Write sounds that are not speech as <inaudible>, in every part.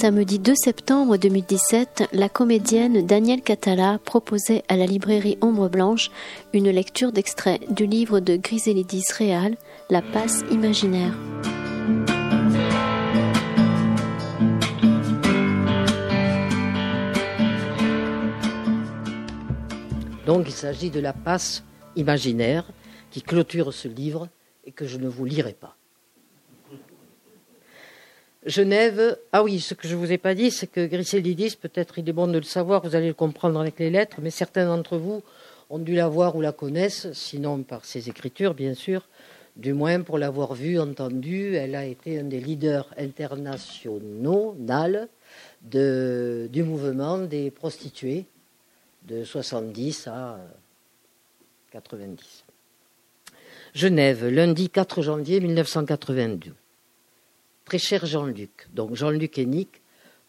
Samedi 2 septembre 2017, la comédienne Danielle Catala proposait à la librairie Ombre Blanche une lecture d'extrait du livre de Griselidis Réal, La passe imaginaire. Donc il s'agit de la passe imaginaire qui clôture ce livre et que je ne vous lirai pas. Genève, ah oui, ce que je ne vous ai pas dit, c'est que Griselidis, peut-être il est bon de le savoir, vous allez le comprendre avec les lettres, mais certains d'entre vous ont dû la voir ou la connaissent, sinon par ses écritures, bien sûr, du moins pour l'avoir vue, entendue, elle a été un des leaders internationaux du mouvement des prostituées de 70 à 90. Genève, lundi 4 janvier 1982. Très cher Jean-Luc, donc Jean-Luc Hénic,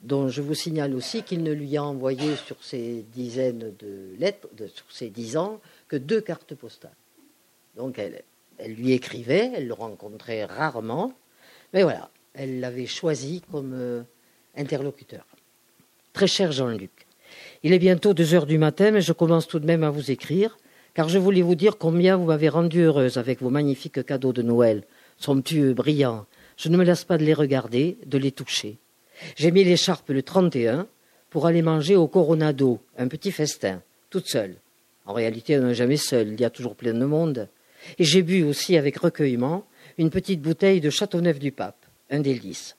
dont je vous signale aussi qu'il ne lui a envoyé sur ses dizaines de lettres, sur ses dix ans, que deux cartes postales. Donc elle, elle lui écrivait, elle le rencontrait rarement, mais voilà, elle l'avait choisi comme euh, interlocuteur. Très cher Jean-Luc, il est bientôt deux heures du matin, mais je commence tout de même à vous écrire, car je voulais vous dire combien vous m'avez rendue heureuse avec vos magnifiques cadeaux de Noël, somptueux, brillants, je ne me lasse pas de les regarder, de les toucher. J'ai mis l'écharpe le 31 pour aller manger au Coronado, un petit festin, toute seule. En réalité, on n'est jamais seul, il y a toujours plein de monde. Et j'ai bu aussi avec recueillement une petite bouteille de Châteauneuf du Pape, un délice.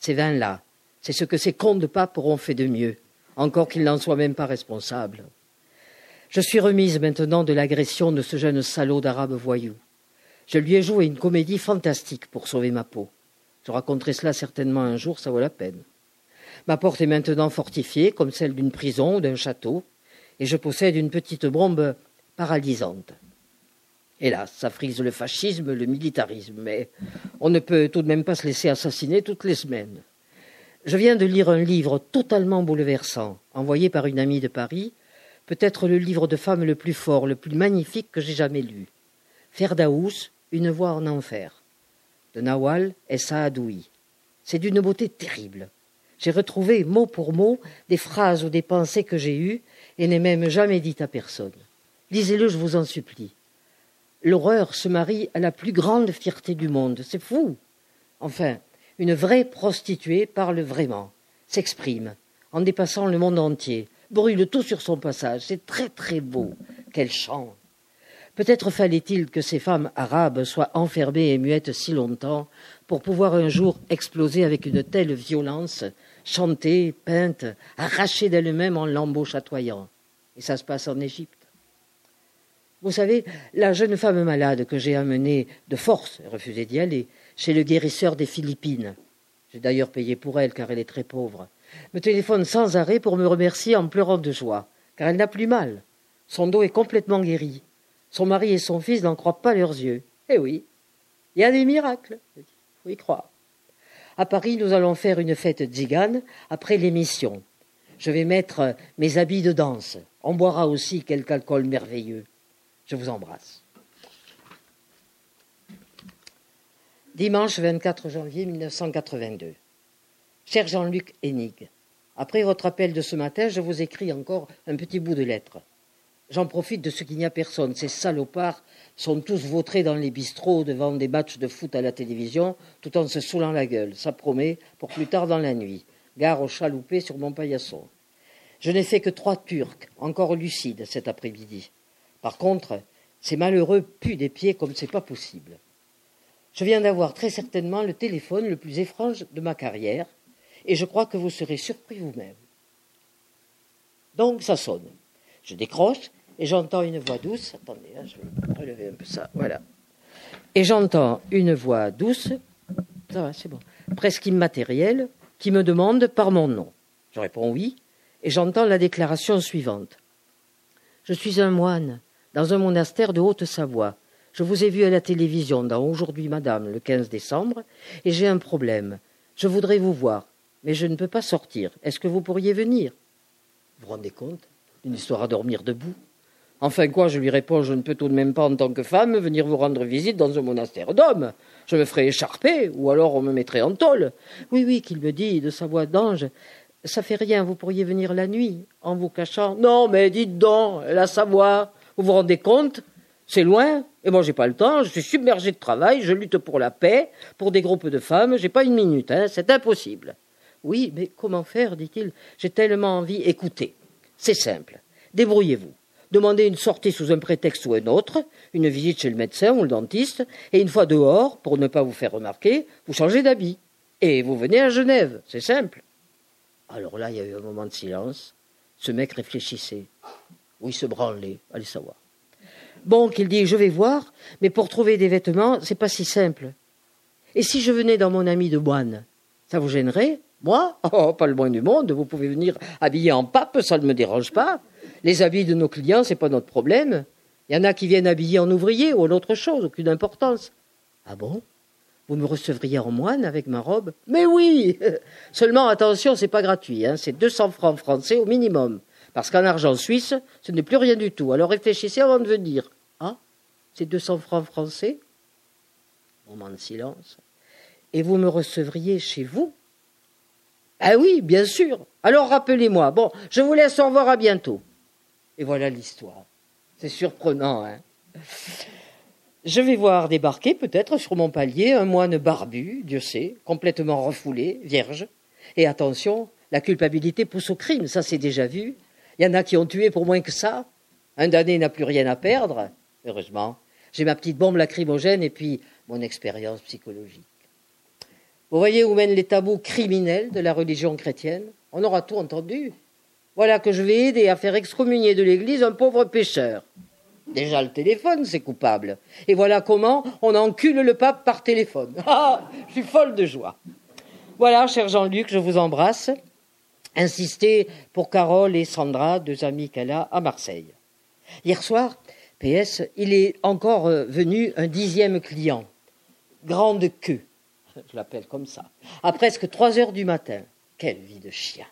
Ces vins-là, c'est ce que ces cons de pape auront fait de mieux, encore qu'ils n'en soient même pas responsables. Je suis remise maintenant de l'agression de ce jeune salaud d'arabe voyou. Je lui ai joué une comédie fantastique pour sauver ma peau. Je raconterai cela certainement un jour, ça vaut la peine. Ma porte est maintenant fortifiée, comme celle d'une prison ou d'un château, et je possède une petite bombe paralysante. Hélas, ça frise le fascisme, le militarisme, mais on ne peut tout de même pas se laisser assassiner toutes les semaines. Je viens de lire un livre totalement bouleversant, envoyé par une amie de Paris, peut-être le livre de femme le plus fort, le plus magnifique que j'ai jamais lu. Ferdaous, Une voix en enfer de Nawal et Saadoui. C'est d'une beauté terrible. J'ai retrouvé mot pour mot des phrases ou des pensées que j'ai eues et n'ai même jamais dites à personne. Lisez-le, je vous en supplie. L'horreur se marie à la plus grande fierté du monde. C'est fou. Enfin, une vraie prostituée parle vraiment, s'exprime, en dépassant le monde entier, brûle tout sur son passage. C'est très très beau. Quel chant Peut-être fallait-il que ces femmes arabes soient enfermées et muettes si longtemps pour pouvoir un jour exploser avec une telle violence, chanter, peinte, arracher d'elles-mêmes en lambeaux chatoyants. Et ça se passe en Égypte. Vous savez, la jeune femme malade que j'ai amenée de force, refusé d'y aller, chez le guérisseur des Philippines, j'ai d'ailleurs payé pour elle car elle est très pauvre, me téléphone sans arrêt pour me remercier en pleurant de joie, car elle n'a plus mal. Son dos est complètement guéri. Son mari et son fils n'en croient pas leurs yeux. Eh oui, il y a des miracles. Il faut y croire. À Paris, nous allons faire une fête tzigane après l'émission. Je vais mettre mes habits de danse. On boira aussi quelque alcool merveilleux. Je vous embrasse. Dimanche 24 janvier 1982. Cher Jean-Luc Hénig, après votre appel de ce matin, je vous écris encore un petit bout de lettre. J'en profite de ce qu'il n'y a personne. Ces salopards sont tous vautrés dans les bistrots devant des matchs de foot à la télévision, tout en se saoulant la gueule. Ça promet pour plus tard dans la nuit. Gare au chaloupé sur mon paillasson. Je n'ai fait que trois Turcs, encore lucides cet après-midi. Par contre, ces malheureux puent des pieds comme c'est pas possible. Je viens d'avoir très certainement le téléphone le plus étrange de ma carrière, et je crois que vous serez surpris vous-même. Donc ça sonne. Je décroche et j'entends une voix douce. Attendez, hein, je vais relever un peu ça. Voilà. Et j'entends une voix douce, ça va, c'est bon, presque immatérielle, qui me demande par mon nom. Je réponds oui, et j'entends la déclaration suivante. Je suis un moine dans un monastère de Haute-Savoie. Je vous ai vu à la télévision dans Aujourd'hui Madame le 15 décembre, et j'ai un problème. Je voudrais vous voir, mais je ne peux pas sortir. Est-ce que vous pourriez venir? Vous vous rendez compte? Une histoire à dormir debout. Enfin quoi, je lui réponds, je ne peux tout de même pas en tant que femme venir vous rendre visite dans un monastère d'hommes. Je me ferais écharper, ou alors on me mettrait en tôle. Oui, oui, qu'il me dit de sa voix d'ange. Ça fait rien, vous pourriez venir la nuit, en vous cachant. Non, mais dites donc, la Savoie, vous vous rendez compte? C'est loin, et moi j'ai pas le temps, je suis submergé de travail, je lutte pour la paix, pour des groupes de femmes, j'ai pas une minute, hein, c'est impossible. Oui, mais comment faire, dit-il, j'ai tellement envie. Écoutez, c'est simple, débrouillez-vous demandez une sortie sous un prétexte ou un autre, une visite chez le médecin ou le dentiste, et une fois dehors, pour ne pas vous faire remarquer, vous changez d'habit. Et vous venez à Genève, c'est simple. Alors là, il y a eu un moment de silence. Ce mec réfléchissait. Ou il se branlait, allez savoir. Bon, qu'il dit, je vais voir, mais pour trouver des vêtements, c'est pas si simple. Et si je venais dans mon ami de moine, ça vous gênerait? Moi <laughs> Oh, pas le moins du monde, vous pouvez venir habillé en pape, ça ne me dérange pas. Les habits de nos clients, ce n'est pas notre problème. Il y en a qui viennent habillés en ouvrier ou en autre chose, aucune importance. Ah bon? Vous me recevriez en moine avec ma robe? Mais oui <laughs> Seulement, attention, c'est pas gratuit, hein, c'est 200 francs français au minimum. Parce qu'en argent suisse, ce n'est plus rien du tout. Alors réfléchissez avant de venir. Ah C'est 200 francs français? Moment de silence. Et vous me recevriez chez vous? Ah oui, bien sûr. Alors rappelez-moi. Bon, je vous laisse au revoir, à bientôt. Et voilà l'histoire. C'est surprenant, hein Je vais voir débarquer peut-être sur mon palier un moine barbu, Dieu sait, complètement refoulé, vierge. Et attention, la culpabilité pousse au crime, ça c'est déjà vu. Il y en a qui ont tué pour moins que ça. Un damné n'a plus rien à perdre, heureusement. J'ai ma petite bombe lacrymogène et puis mon expérience psychologique. Vous voyez où mènent les tabous criminels de la religion chrétienne On aura tout entendu. Voilà que je vais aider à faire excommunier de l'Église un pauvre pécheur. Déjà le téléphone, c'est coupable. Et voilà comment on encule le pape par téléphone. <laughs> Ah, je suis folle de joie. Voilà, cher Jean-Luc, je vous embrasse. Insistez pour Carole et Sandra, deux amies qu'elle a à Marseille. Hier soir, PS, il est encore euh, venu un dixième client. Grande queue, je l'appelle comme ça, à presque trois heures du matin. Quelle vie de chien.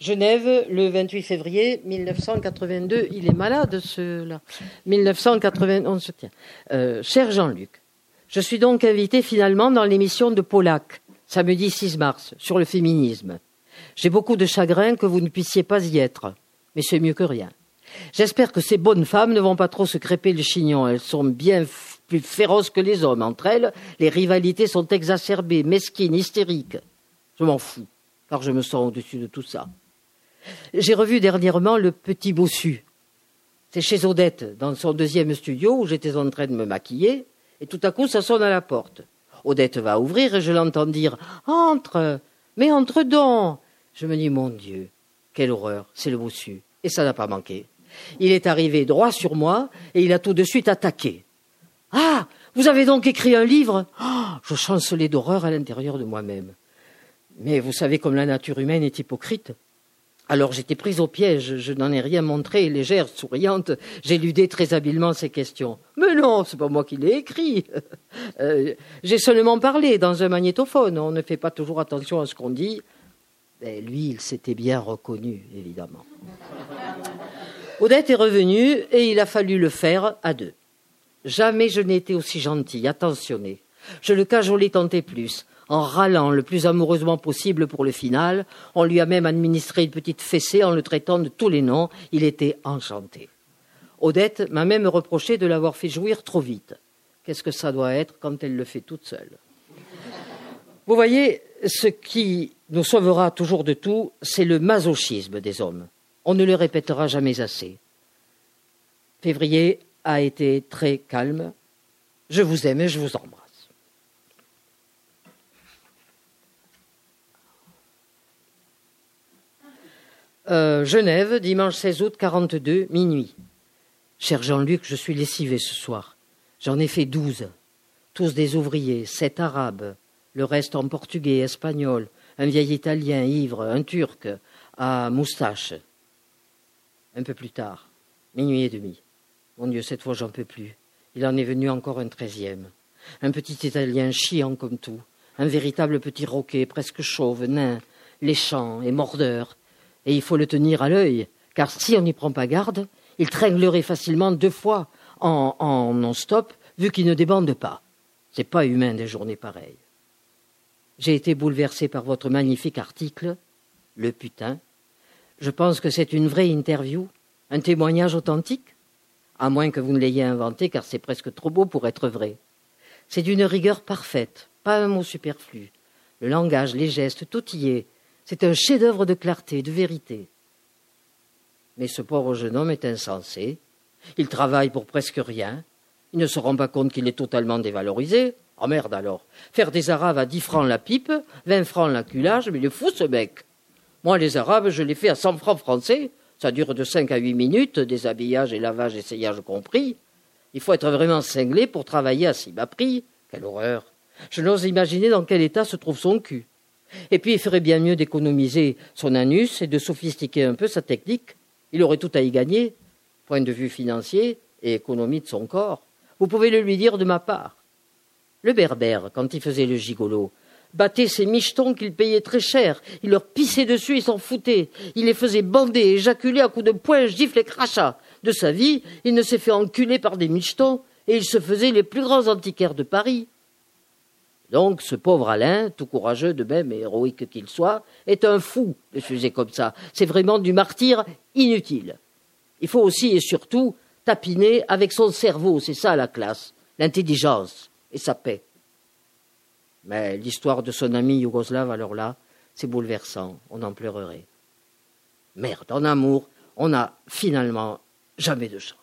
Genève, le 28 février 1982. Il est malade, ce-là. 1991, tiens. Euh, cher Jean-Luc, je suis donc invité finalement dans l'émission de Polac, samedi 6 mars, sur le féminisme. J'ai beaucoup de chagrin que vous ne puissiez pas y être, mais c'est mieux que rien. J'espère que ces bonnes femmes ne vont pas trop se crêper le chignon. Elles sont bien plus féroces que les hommes. Entre elles, les rivalités sont exacerbées, mesquines, hystériques. Je m'en fous, car je me sens au-dessus de tout ça. J'ai revu dernièrement le petit bossu. C'est chez Odette, dans son deuxième studio, où j'étais en train de me maquiller, et tout à coup ça sonne à la porte. Odette va ouvrir et je l'entends dire Entre Mais entre donc Je me dis Mon Dieu, quelle horreur, c'est le bossu. Et ça n'a pas manqué. Il est arrivé droit sur moi et il a tout de suite attaqué. Ah Vous avez donc écrit un livre? Ah, Je chancelais d'horreur à l'intérieur de moi-même. Mais vous savez comme la nature humaine est hypocrite. Alors j'étais prise au piège, je n'en ai rien montré, légère, souriante, j'éludais très habilement ces questions. Mais non, c'est pas moi qui l'ai écrit. <laughs> Euh, j'ai seulement parlé dans un magnétophone, on ne fait pas toujours attention à ce qu'on dit. Mais lui, il s'était bien reconnu, évidemment. Odette est revenue et il a fallu le faire à deux. Jamais je n'ai été aussi gentille, attentionnée. Je le cajolais tant et plus en râlant le plus amoureusement possible pour le final. On lui a même administré une petite fessée en le traitant de tous les noms. Il était enchanté. Odette m'a même reproché de l'avoir fait jouir trop vite. Qu'est-ce que ça doit être quand elle le fait toute seule? Vous voyez, ce qui nous sauvera toujours de tout, c'est le masochisme des hommes. On ne le répétera jamais assez. Février a été très calme. Je vous aime et je vous embrasse. Euh, Genève, dimanche 16 août 42, minuit. Cher Jean-Luc, je suis lessivé ce soir. J'en ai fait douze. Tous des ouvriers, sept arabes, le reste en portugais, espagnol, un vieil italien ivre, un turc à moustache. Un peu plus tard, minuit et demi. Mon Dieu, cette fois j'en peux plus. Il en est venu encore un treizième. Un petit italien chiant comme tout, un véritable petit roquet, presque chauve, nain, léchant et mordeur, Et il faut le tenir à l'œil, car si on n'y prend pas garde, il tringlerait facilement deux fois en, en non-stop, vu qu'il ne débande pas. C'est pas humain des journées pareilles. J'ai été bouleversé par votre magnifique article, Le putain. Je pense que c'est une vraie interview, un témoignage authentique, à moins que vous ne l'ayez inventé, car c'est presque trop beau pour être vrai. C'est d'une rigueur parfaite, pas un mot superflu. Le langage, les gestes, tout y est. C'est un chef-d'œuvre de clarté, de vérité. Mais ce pauvre jeune homme est insensé. Il travaille pour presque rien. Il ne se rend pas compte qu'il est totalement dévalorisé. Ah merde alors. Faire des arabes à dix francs la pipe, vingt francs l'acculage, mais il est fou ce mec. Moi, les arabes, je les fais à cent francs français. Ça dure de cinq à huit minutes, déshabillage et lavage, essayage compris. Il faut être vraiment cinglé pour travailler à si bas prix. Quelle horreur. Je n'ose imaginer dans quel état se trouve son cul. Et puis il ferait bien mieux d'économiser son anus et de sophistiquer un peu sa technique. Il aurait tout à y gagner, point de vue financier et économie de son corps. Vous pouvez le lui dire de ma part. Le berbère, quand il faisait le gigolo, battait ses michetons qu'il payait très cher. Il leur pissait dessus et s'en foutait. Il les faisait bander, éjaculer à coups de poing, gifles et crachats. De sa vie, il ne s'est fait enculer par des michetons et il se faisait les plus grands antiquaires de Paris. Donc, ce pauvre Alain, tout courageux de même et héroïque qu'il soit, est un fou de s'user comme ça. C'est vraiment du martyr inutile. Il faut aussi et surtout tapiner avec son cerveau, c'est ça la classe, l'intelligence et sa paix. Mais l'histoire de son ami yougoslave, alors là, c'est bouleversant, on en pleurerait. Merde, en amour, on n'a finalement jamais de chance.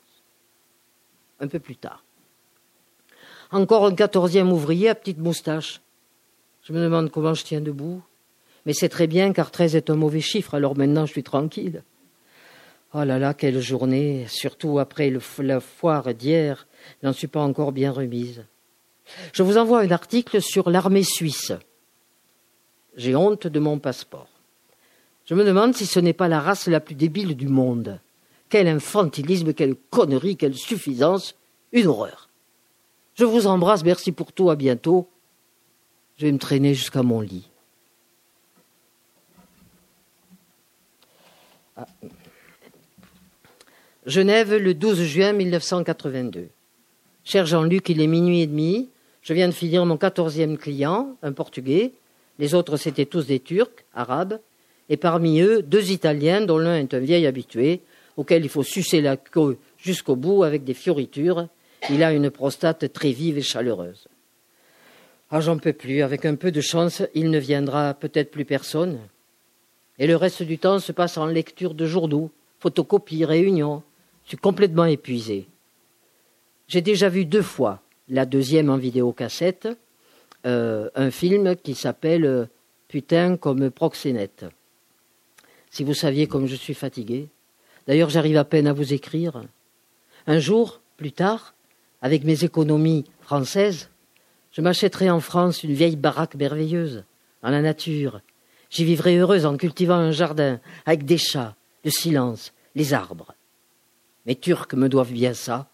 Un peu plus tard. Encore un quatorzième ouvrier à petite moustache. Je me demande comment je tiens debout. Mais c'est très bien car treize est un mauvais chiffre, alors maintenant je suis tranquille. Oh là là, quelle journée, surtout après le, la foire d'hier, n'en suis pas encore bien remise. Je vous envoie un article sur l'armée suisse. J'ai honte de mon passeport. Je me demande si ce n'est pas la race la plus débile du monde. Quel infantilisme, quelle connerie, quelle suffisance, une horreur. Je vous embrasse, merci pour tout, à bientôt. Je vais me traîner jusqu'à mon lit. Ah. Genève, le 12 juin 1982. Cher Jean-Luc, il est minuit et demi. Je viens de finir mon quatorzième client, un Portugais. Les autres, c'étaient tous des Turcs, arabes. Et parmi eux, deux Italiens, dont l'un est un vieil habitué, auquel il faut sucer la queue jusqu'au bout avec des fioritures il a une prostate très vive et chaleureuse. Ah, j'en peux plus. Avec un peu de chance, il ne viendra peut-être plus personne. Et le reste du temps se passe en lecture de journaux, photocopies, réunions. Je suis complètement épuisé. J'ai déjà vu deux fois, la deuxième en vidéocassette, euh, un film qui s'appelle euh, Putain comme proxénète. Si vous saviez comme je suis fatigué. D'ailleurs, j'arrive à peine à vous écrire. Un jour, plus tard, avec mes économies françaises, je m'achèterai en France une vieille baraque merveilleuse, dans la nature. J'y vivrai heureuse en cultivant un jardin, avec des chats, le silence, les arbres. Mes Turcs me doivent bien ça.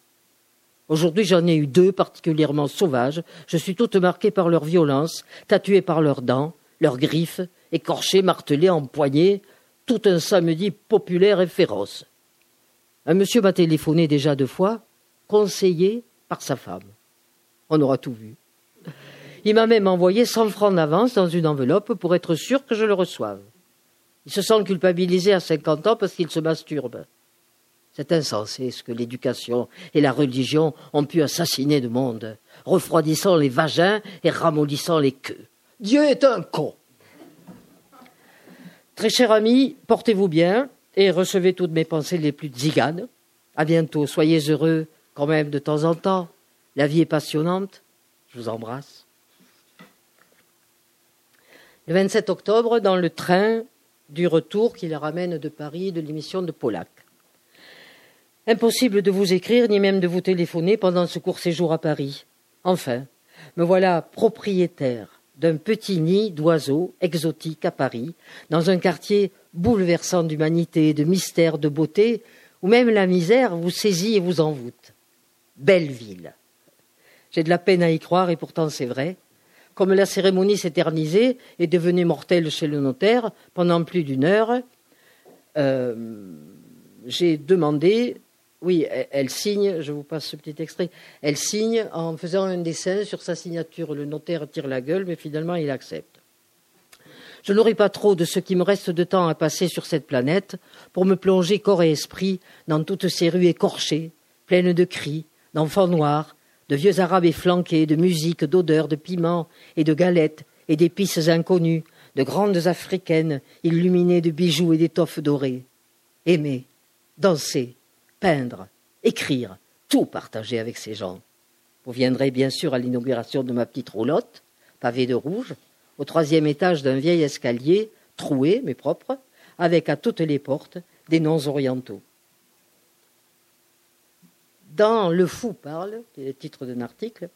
Aujourd'hui, j'en ai eu deux particulièrement sauvages. Je suis toute marquée par leur violence, tatouée par leurs dents, leurs griffes, écorchée, martelée, empoignée, tout un samedi populaire et féroce. Un monsieur m'a téléphoné déjà deux fois, conseillé par sa femme. On aura tout vu. Il m'a même envoyé cent francs d'avance dans une enveloppe pour être sûr que je le reçoive. Il se sent culpabilisé à cinquante ans parce qu'il se masturbe. C'est insensé ce que l'éducation et la religion ont pu assassiner de monde, refroidissant les vagins et ramollissant les queues. Dieu est un con. Très cher ami, portez-vous bien et recevez toutes mes pensées les plus ziganes. À bientôt, soyez heureux quand même de temps en temps. La vie est passionnante. Je vous embrasse. Le 27 octobre, dans le train du retour qui les ramène de Paris de l'émission de Polac. Impossible de vous écrire ni même de vous téléphoner pendant ce court séjour à Paris. Enfin, me voilà propriétaire d'un petit nid d'oiseaux exotiques à Paris, dans un quartier bouleversant d'humanité, de mystère, de beauté, où même la misère vous saisit et vous envoûte belle ville. J'ai de la peine à y croire et pourtant c'est vrai. Comme la cérémonie s'éternisait et devenait mortelle chez le notaire pendant plus d'une heure, j'ai demandé oui, elle, signe, je vous passe ce petit extrait, elle signe en faisant un dessin sur sa signature. Le notaire tire la gueule, mais finalement il accepte. Je n'aurai pas trop de ce qui me reste de temps à passer sur cette planète pour me plonger corps et esprit dans toutes ces rues écorchées, pleines de cris, d'enfants noirs, de vieux arabes efflanqués, de musique, d'odeurs, de piments et de galettes et d'épices inconnues, de grandes africaines illuminées de bijoux et d'étoffes dorées. Aimer, danser, peindre, écrire, tout partager avec ces gens. Vous viendrez bien sûr à l'inauguration de ma petite roulotte, pavée de rouge, au troisième étage d'un vieil escalier, troué mais propre, avec à toutes les portes des noms orientaux. Dans Le Fou parle, qui est le titre d'un article,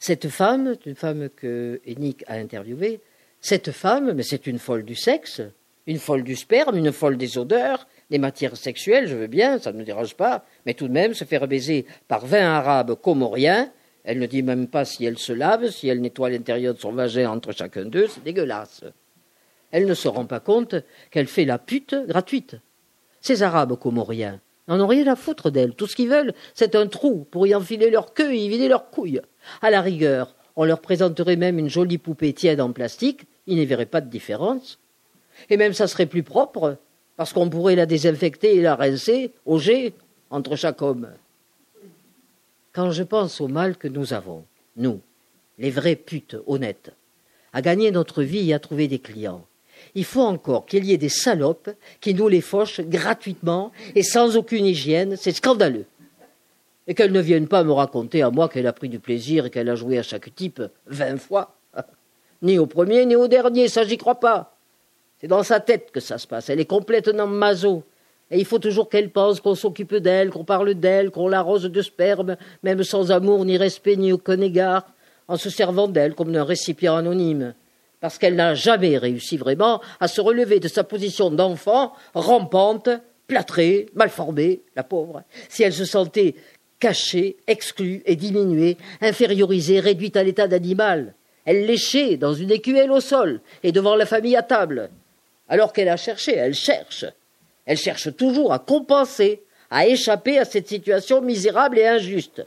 cette femme, une femme que Ennick a interviewée, cette femme, mais c'est une folle du sexe, une folle du sperme, une folle des odeurs, des matières sexuelles, je veux bien, ça ne me dérange pas, mais tout de même se faire baiser par vingt arabes comoriens, elle ne dit même pas si elle se lave, si elle nettoie l'intérieur de son vagin entre chacun d'eux, c'est dégueulasse. Elle ne se rend pas compte qu'elle fait la pute gratuite. Ces arabes comoriens n'en ont rien à foutre d'elle. Tout ce qu'ils veulent, c'est un trou pour y enfiler leur queue et y vider leurs couilles. À la rigueur, on leur présenterait même une jolie poupée tiède en plastique, ils n'y verraient pas de différence. Et même ça serait plus propre, parce qu'on pourrait la désinfecter et la rincer au jet entre chaque homme. Quand je pense au mal que nous avons, nous, les vraies putes honnêtes, à gagner notre vie et à trouver des clients, il faut encore qu'il y ait des salopes qui nous les fauchent gratuitement et sans aucune hygiène, c'est scandaleux. Et qu'elles ne viennent pas me raconter à moi qu'elle a pris du plaisir et qu'elle a joué à chaque type vingt fois. <laughs> Ni au premier, ni au dernier, ça j'y crois pas. C'est dans sa tête que ça se passe. Elle est complètement maso. Et il faut toujours qu'elle pense qu'on s'occupe d'elle, qu'on parle d'elle, qu'on l'arrose de sperme, même sans amour, ni respect, ni aucun égard, en se servant d'elle comme d'un récipient anonyme. Parce qu'elle n'a jamais réussi vraiment à se relever de sa position d'enfant, rampante, plâtrée, mal formée, la pauvre. Si elle se sentait cachée, exclue et diminuée, infériorisée, réduite à l'état d'animal, elle léchait dans une écuelle au sol et devant la famille à table alors qu'elle a cherché, elle cherche. Elle cherche toujours à compenser, à échapper à cette situation misérable et injuste.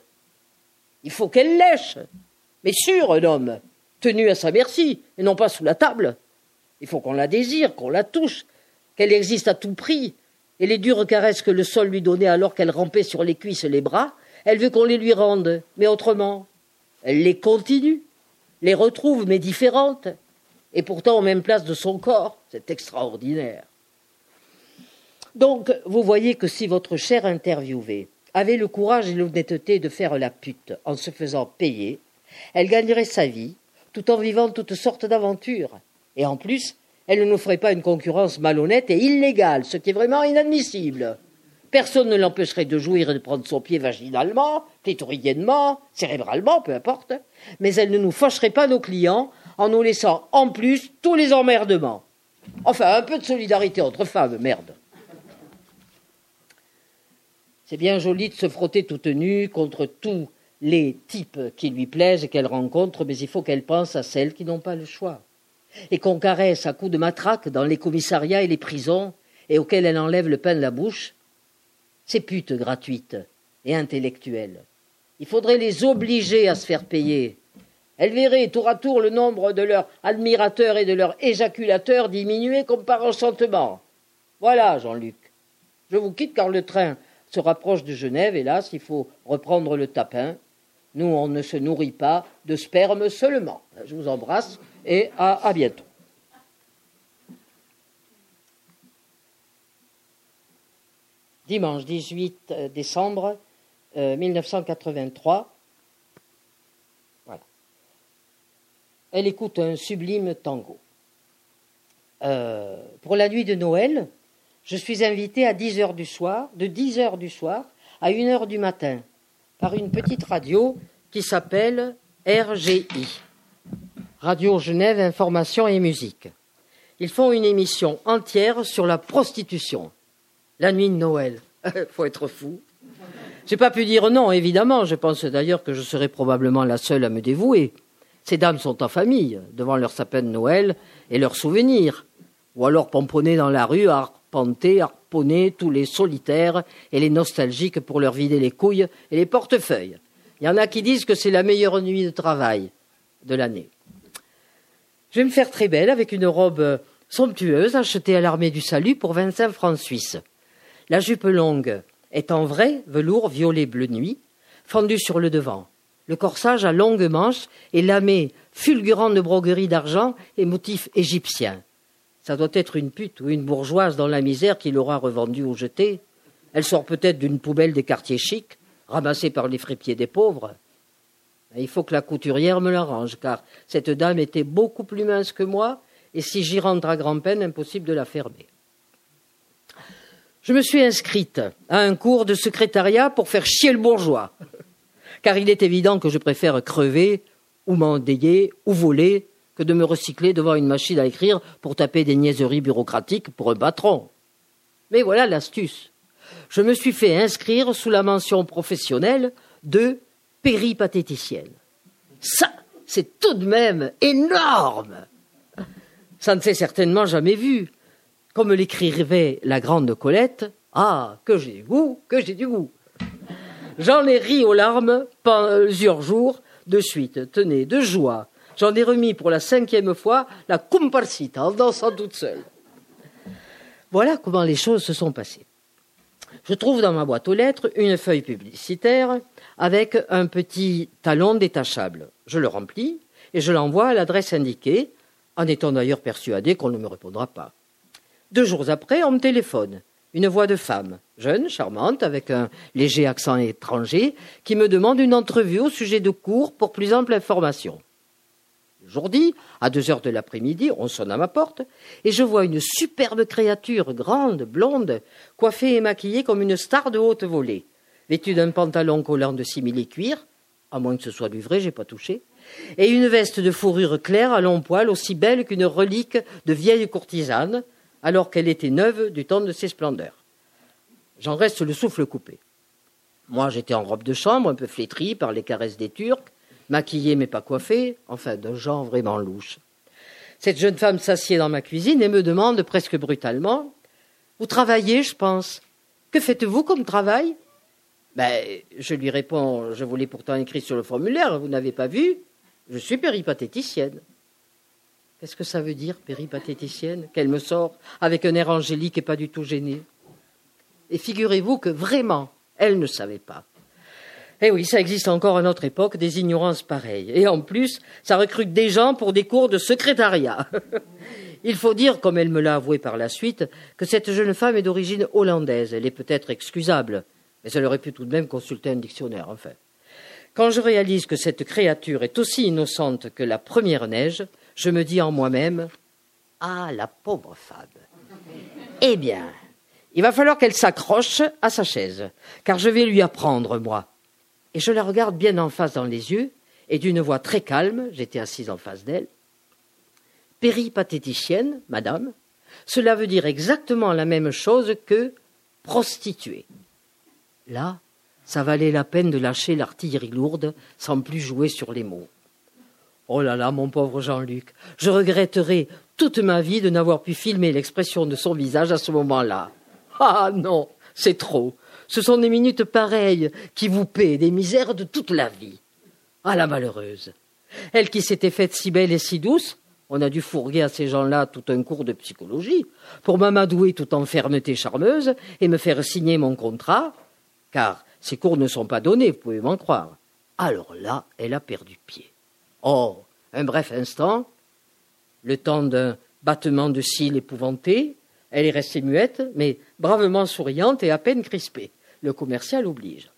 Il faut qu'elle lèche, mais sûr, un homme, tenu à sa merci, et non pas sous la table. Il faut qu'on la désire, qu'on la touche, qu'elle existe à tout prix, et les dures caresses que le sol lui donnait alors qu'elle rampait sur les cuisses et les bras, elle veut qu'on les lui rende, mais autrement. Elle les continue, les retrouve, mais différentes, et pourtant aux mêmes places de son corps. C'est extraordinaire. Donc, vous voyez que si votre cher interviewée avait le courage et l'honnêteté de faire la pute en se faisant payer, elle gagnerait sa vie tout en vivant toutes sortes d'aventures. Et en plus, elle ne nous ferait pas une concurrence malhonnête et illégale, ce qui est vraiment inadmissible. Personne ne l'empêcherait de jouir et de prendre son pied vaginalement, clitoridiennement, cérébralement, peu importe, mais elle ne nous fâcherait pas nos clients en nous laissant en plus tous les emmerdements. Enfin, un peu de solidarité entre femmes, merde. C'est bien joli de se frotter toute nue contre tous les types qui lui plaisent et qu'elle rencontre, mais il faut qu'elle pense à celles qui n'ont pas le choix. Et qu'on caresse à coups de matraque dans les commissariats et les prisons, et auxquelles elle enlève le pain de la bouche, ces putes gratuites et intellectuelles. Il faudrait les obliger à se faire payer, elle verrait tour à tour le nombre de leurs admirateurs et de leurs éjaculateurs diminuer comme par enchantement. Voilà, Jean-Luc. Je vous quitte car le train se rapproche de Genève, hélas, il faut reprendre le tapin. Nous, on ne se nourrit pas de sperme seulement. Je vous embrasse et à, bientôt. Dimanche 18 euh, décembre 1983. Euh, elle écoute un sublime tango. Euh, pour la nuit de Noël, je suis invitée à 10 heures du soir, de 10 heures du soir à 1 heure du matin, par une petite radio qui s'appelle RGI, Radio Genève Information et Musique. Ils font une émission entière sur la prostitution. La nuit de Noël. <laughs> Faut être fou. J'ai pas pu dire non, évidemment. Je pense d'ailleurs que je serai probablement la seule à me dévouer. Ces dames sont en famille, devant leur sapin de Noël et leurs souvenirs. ou alors pomponner dans la rue, arpenter, harponner tous les solitaires et les nostalgiques pour leur vider les couilles et les portefeuilles. Il y en a qui disent que c'est la meilleure nuit de travail de l'année. Je vais me faire très belle avec une robe somptueuse achetée à l'armée du salut pour 25 francs suisses. La jupe longue est en vrai velours violet bleu nuit, fendue sur le devant. Le corsage à longues manches est lamé fulgurant de brogueries d'argent et motifs égyptiens. Ça doit être une pute ou une bourgeoise dans la misère qui l'aura revendue ou jetée. Elle sort peut-être d'une poubelle des quartiers chics, ramassée par les fripiers des pauvres. Il faut que la couturière me l'arrange, car cette dame était beaucoup plus mince que moi, et si j'y rentre à grand-peine, impossible de la fermer. Je me suis inscrite à un cours de secrétariat pour faire chier le bourgeois car il est évident que je préfère crever ou m'endayer ou voler que de me recycler devant une machine à écrire pour taper des niaiseries bureaucratiques pour un patron. Mais voilà l'astuce. Je me suis fait inscrire sous la mention professionnelle de péripatéticienne. Ça, c'est tout de même énorme. Ça ne s'est certainement jamais vu. Comme l'écrivait la grande Colette, ah, que j'ai du goût, que j'ai du goût. J'en ai ri aux larmes plusieurs jours de suite. Tenez, de joie. J'en ai remis pour la cinquième fois la comparsita en dansant toute seule. Voilà comment les choses se sont passées. Je trouve dans ma boîte aux lettres une feuille publicitaire avec un petit talon détachable. Je le remplis et je l'envoie à l'adresse indiquée, en étant d'ailleurs persuadé qu'on ne me répondra pas. Deux jours après, on me téléphone une voix de femme, jeune, charmante, avec un léger accent étranger, qui me demande une entrevue au sujet de cours pour plus ample information. Aujourd'hui, à deux heures de l'après-midi, on sonne à ma porte, et je vois une superbe créature, grande, blonde, coiffée et maquillée comme une star de haute volée, vêtue d'un pantalon collant de simili-cuir, à moins que ce soit du vrai, j'ai pas touché, et une veste de fourrure claire à long poil aussi belle qu'une relique de vieille courtisane, alors qu'elle était neuve du temps de ses splendeurs. J'en reste le souffle coupé. Moi, j'étais en robe de chambre, un peu flétrie par les caresses des Turcs, maquillée mais pas coiffée, enfin d'un genre vraiment louche. Cette jeune femme s'assied dans ma cuisine et me demande presque brutalement Vous travaillez, je pense. Que faites-vous comme travail? Ben, Je lui réponds Je vous l'ai pourtant écrit sur le formulaire, vous n'avez pas vu Je suis péripatéticienne. Qu'est-ce que ça veut dire, péripatéticienne Qu'elle me sort avec un air angélique et pas du tout gêné? Et figurez-vous que vraiment, elle ne savait pas. Eh oui, ça existe encore à notre époque, des ignorances pareilles. Et en plus, ça recrute des gens pour des cours de secrétariat. <laughs> Il faut dire, comme elle me l'a avoué par la suite, que cette jeune femme est d'origine hollandaise. Elle est peut-être excusable, mais elle aurait pu tout de même consulter un dictionnaire, enfin. Quand je réalise que cette créature est aussi innocente que la première neige, je me dis en moi-même Ah, la pauvre femme. Eh bien, il va falloir qu'elle s'accroche à sa chaise, car je vais lui apprendre, moi. Et je la regarde bien en face dans les yeux, et d'une voix très calme, j'étais assise en face d'elle. Péripatéticienne, madame, cela veut dire exactement la même chose que prostituée. Là, ça valait la peine de lâcher l'artillerie lourde sans plus jouer sur les mots. Oh là là, mon pauvre Jean-Luc, je regretterai toute ma vie de n'avoir pu filmer l'expression de son visage à ce moment-là. Ah non, c'est trop. Ce sont des minutes pareilles qui vous paient des misères de toute la vie. Ah la malheureuse. Elle qui s'était faite si belle et si douce, on a dû fourguer à ces gens-là tout un cours de psychologie pour m'amadouer tout en fermeté charmeuse et me faire signer mon contrat, car ces cours ne sont pas donnés, vous pouvez m'en croire. Alors là, elle a perdu pied. Oh, un bref instant, le temps d'un battement de cils épouvanté, elle est restée muette, mais bravement souriante et à peine crispée. Le commercial oblige.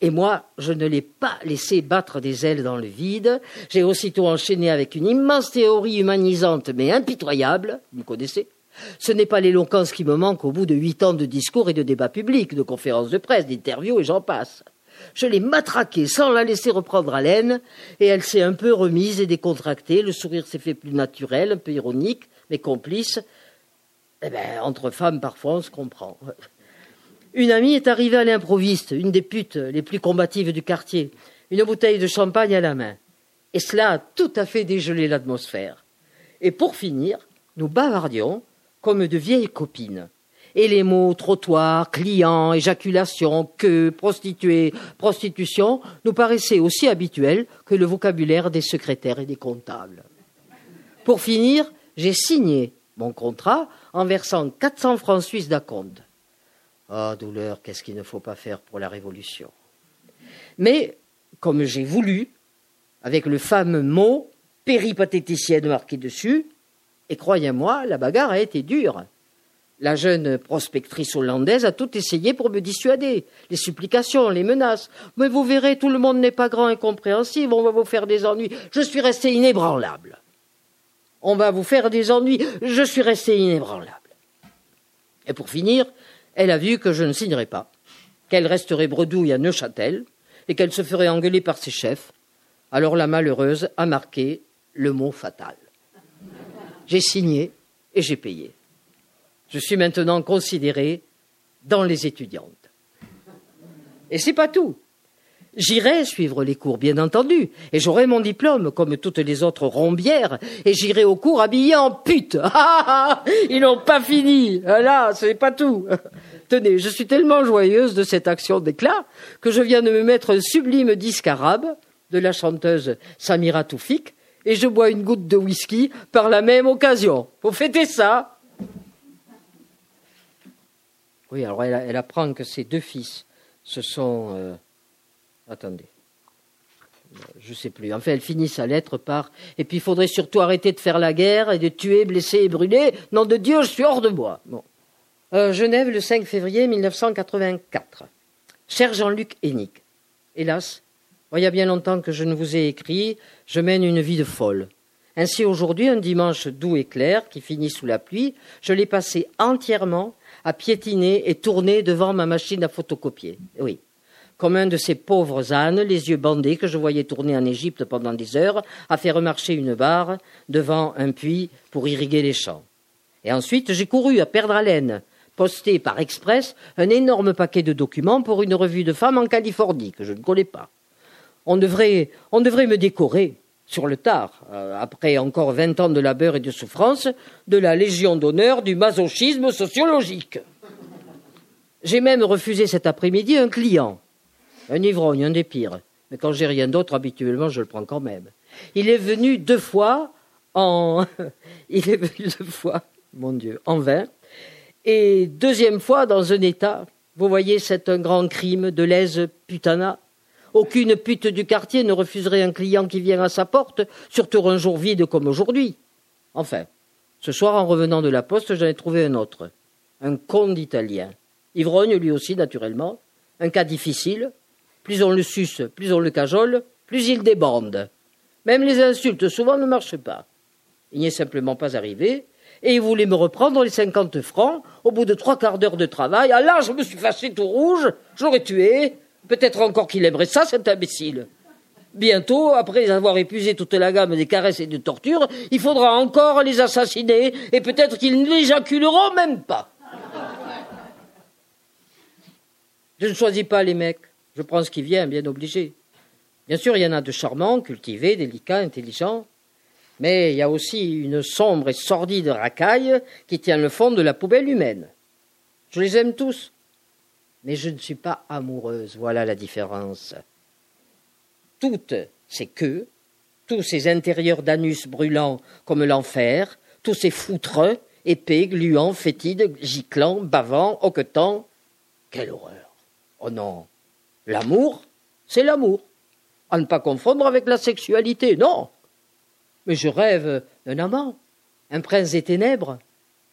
Et moi, je ne l'ai pas laissé battre des ailes dans le vide. J'ai aussitôt enchaîné avec une immense théorie humanisante mais impitoyable. Vous connaissez Ce n'est pas l'éloquence qui me manque au bout de huit ans de discours et de débats publics, de conférences de presse, d'interviews et j'en passe. Je l'ai matraquée sans la laisser reprendre haleine, et elle s'est un peu remise et décontractée. Le sourire s'est fait plus naturel, un peu ironique, mais complice. Eh bien, entre femmes, parfois, on se comprend. Une amie est arrivée à l'improviste, une des putes les plus combatives du quartier, une bouteille de champagne à la main. Et cela a tout à fait dégelé l'atmosphère. Et pour finir, nous bavardions, comme de vieilles copines. Et les mots trottoir, client, éjaculation, queue, prostituée, prostitution nous paraissaient aussi habituels que le vocabulaire des secrétaires et des comptables. Pour finir, j'ai signé mon contrat en versant 400 francs suisses d'acompte. Ah, douleur, qu'est-ce qu'il ne faut pas faire pour la Révolution? Mais, comme j'ai voulu, avec le fameux mot péripatéticienne marqué dessus, et croyez-moi, la bagarre a été dure. La jeune prospectrice hollandaise a tout essayé pour me dissuader. Les supplications, les menaces. Mais vous verrez, tout le monde n'est pas grand et compréhensible. On va vous faire des ennuis. Je suis resté inébranlable. On va vous faire des ennuis. Je suis resté inébranlable. Et pour finir, elle a vu que je ne signerais pas, qu'elle resterait bredouille à Neuchâtel et qu'elle se ferait engueuler par ses chefs. Alors la malheureuse a marqué le mot fatal. J'ai signé et j'ai payé. Je suis maintenant considéré dans les étudiantes. Et c'est pas tout. J'irai suivre les cours, bien entendu, et j'aurai mon diplôme comme toutes les autres rombières, et j'irai au cours habillé en pute. <laughs> Ah, ah, ah, ils n'ont pas fini. Là, ce n'est pas tout. <laughs> Tenez, je suis tellement joyeuse de cette action d'éclat que je viens de me mettre un sublime disque arabe de la chanteuse Samira Toufik, et je bois une goutte de whisky par la même occasion. Faut fêter ça. Oui, alors elle, apprend que ses deux fils, ce sont... Euh, attendez. Je sais plus. Enfin, elle finit sa lettre par Et puis il faudrait surtout arrêter de faire la guerre et de tuer, blesser et brûler. Nom de Dieu, je suis hors de moi. Bon. Euh, Genève, le 5 février 1984. Cher Jean-Luc Hénic, hélas, il y a bien longtemps que je ne vous ai écrit, je mène une vie de folle. Ainsi aujourd'hui, un dimanche doux et clair, qui finit sous la pluie, je l'ai passé entièrement à piétiner et tourner devant ma machine à photocopier. Oui. Comme un de ces pauvres ânes, les yeux bandés, que je voyais tourner en Égypte pendant des heures, à faire marcher une barre devant un puits pour irriguer les champs. Et ensuite, j'ai couru à perdre haleine, posté par express un énorme paquet de documents pour une revue de femmes en Californie, que je ne connais pas. On devrait, on devrait me décorer, sur le tard, euh, après encore vingt ans de labeur et de souffrance, de la Légion d'honneur du masochisme sociologique. J'ai même refusé cet après-midi un client, un ivrogne, un des pires. Mais quand j'ai rien d'autre, habituellement, je le prends quand même. Il est venu deux fois en. <laughs> Il est venu deux fois, mon Dieu, en vain. Et deuxième fois dans un état. Vous voyez, c'est un grand crime de lèse putana aucune pute du quartier ne refuserait un client qui vient à sa porte, surtout un jour vide comme aujourd'hui. Enfin, ce soir, en revenant de la poste, j'en ai trouvé un autre. Un con d'Italien. Ivrogne, lui aussi, naturellement. Un cas difficile. Plus on le suce, plus on le cajole, plus il débande. Même les insultes, souvent, ne marchent pas. Il n'y est simplement pas arrivé, et il voulait me reprendre les cinquante francs au bout de trois quarts d'heure de travail. Ah là, je me suis fâché tout rouge, je l'aurais tué, Peut-être encore qu'il aimerait ça, cet imbécile. Bientôt, après avoir épuisé toute la gamme des caresses et des tortures, il faudra encore les assassiner, et peut-être qu'ils n'éjaculeront même pas. Je ne choisis pas les mecs, je prends ce qui vient, bien obligé. Bien sûr, il y en a de charmants, cultivés, délicats, intelligents, mais il y a aussi une sombre et sordide racaille qui tient le fond de la poubelle humaine. Je les aime tous, mais je ne suis pas amoureuse. Voilà la différence. Toutes ces queues, tous ces intérieurs d'anus brûlants comme l'enfer, tous ces foutres, épais, gluants, fétides, giclants, bavants, hoquetants. Quelle horreur. Oh non. L'amour, c'est l'amour. À ne pas confondre avec la sexualité, non. Mais je rêve d'un amant, un prince des ténèbres,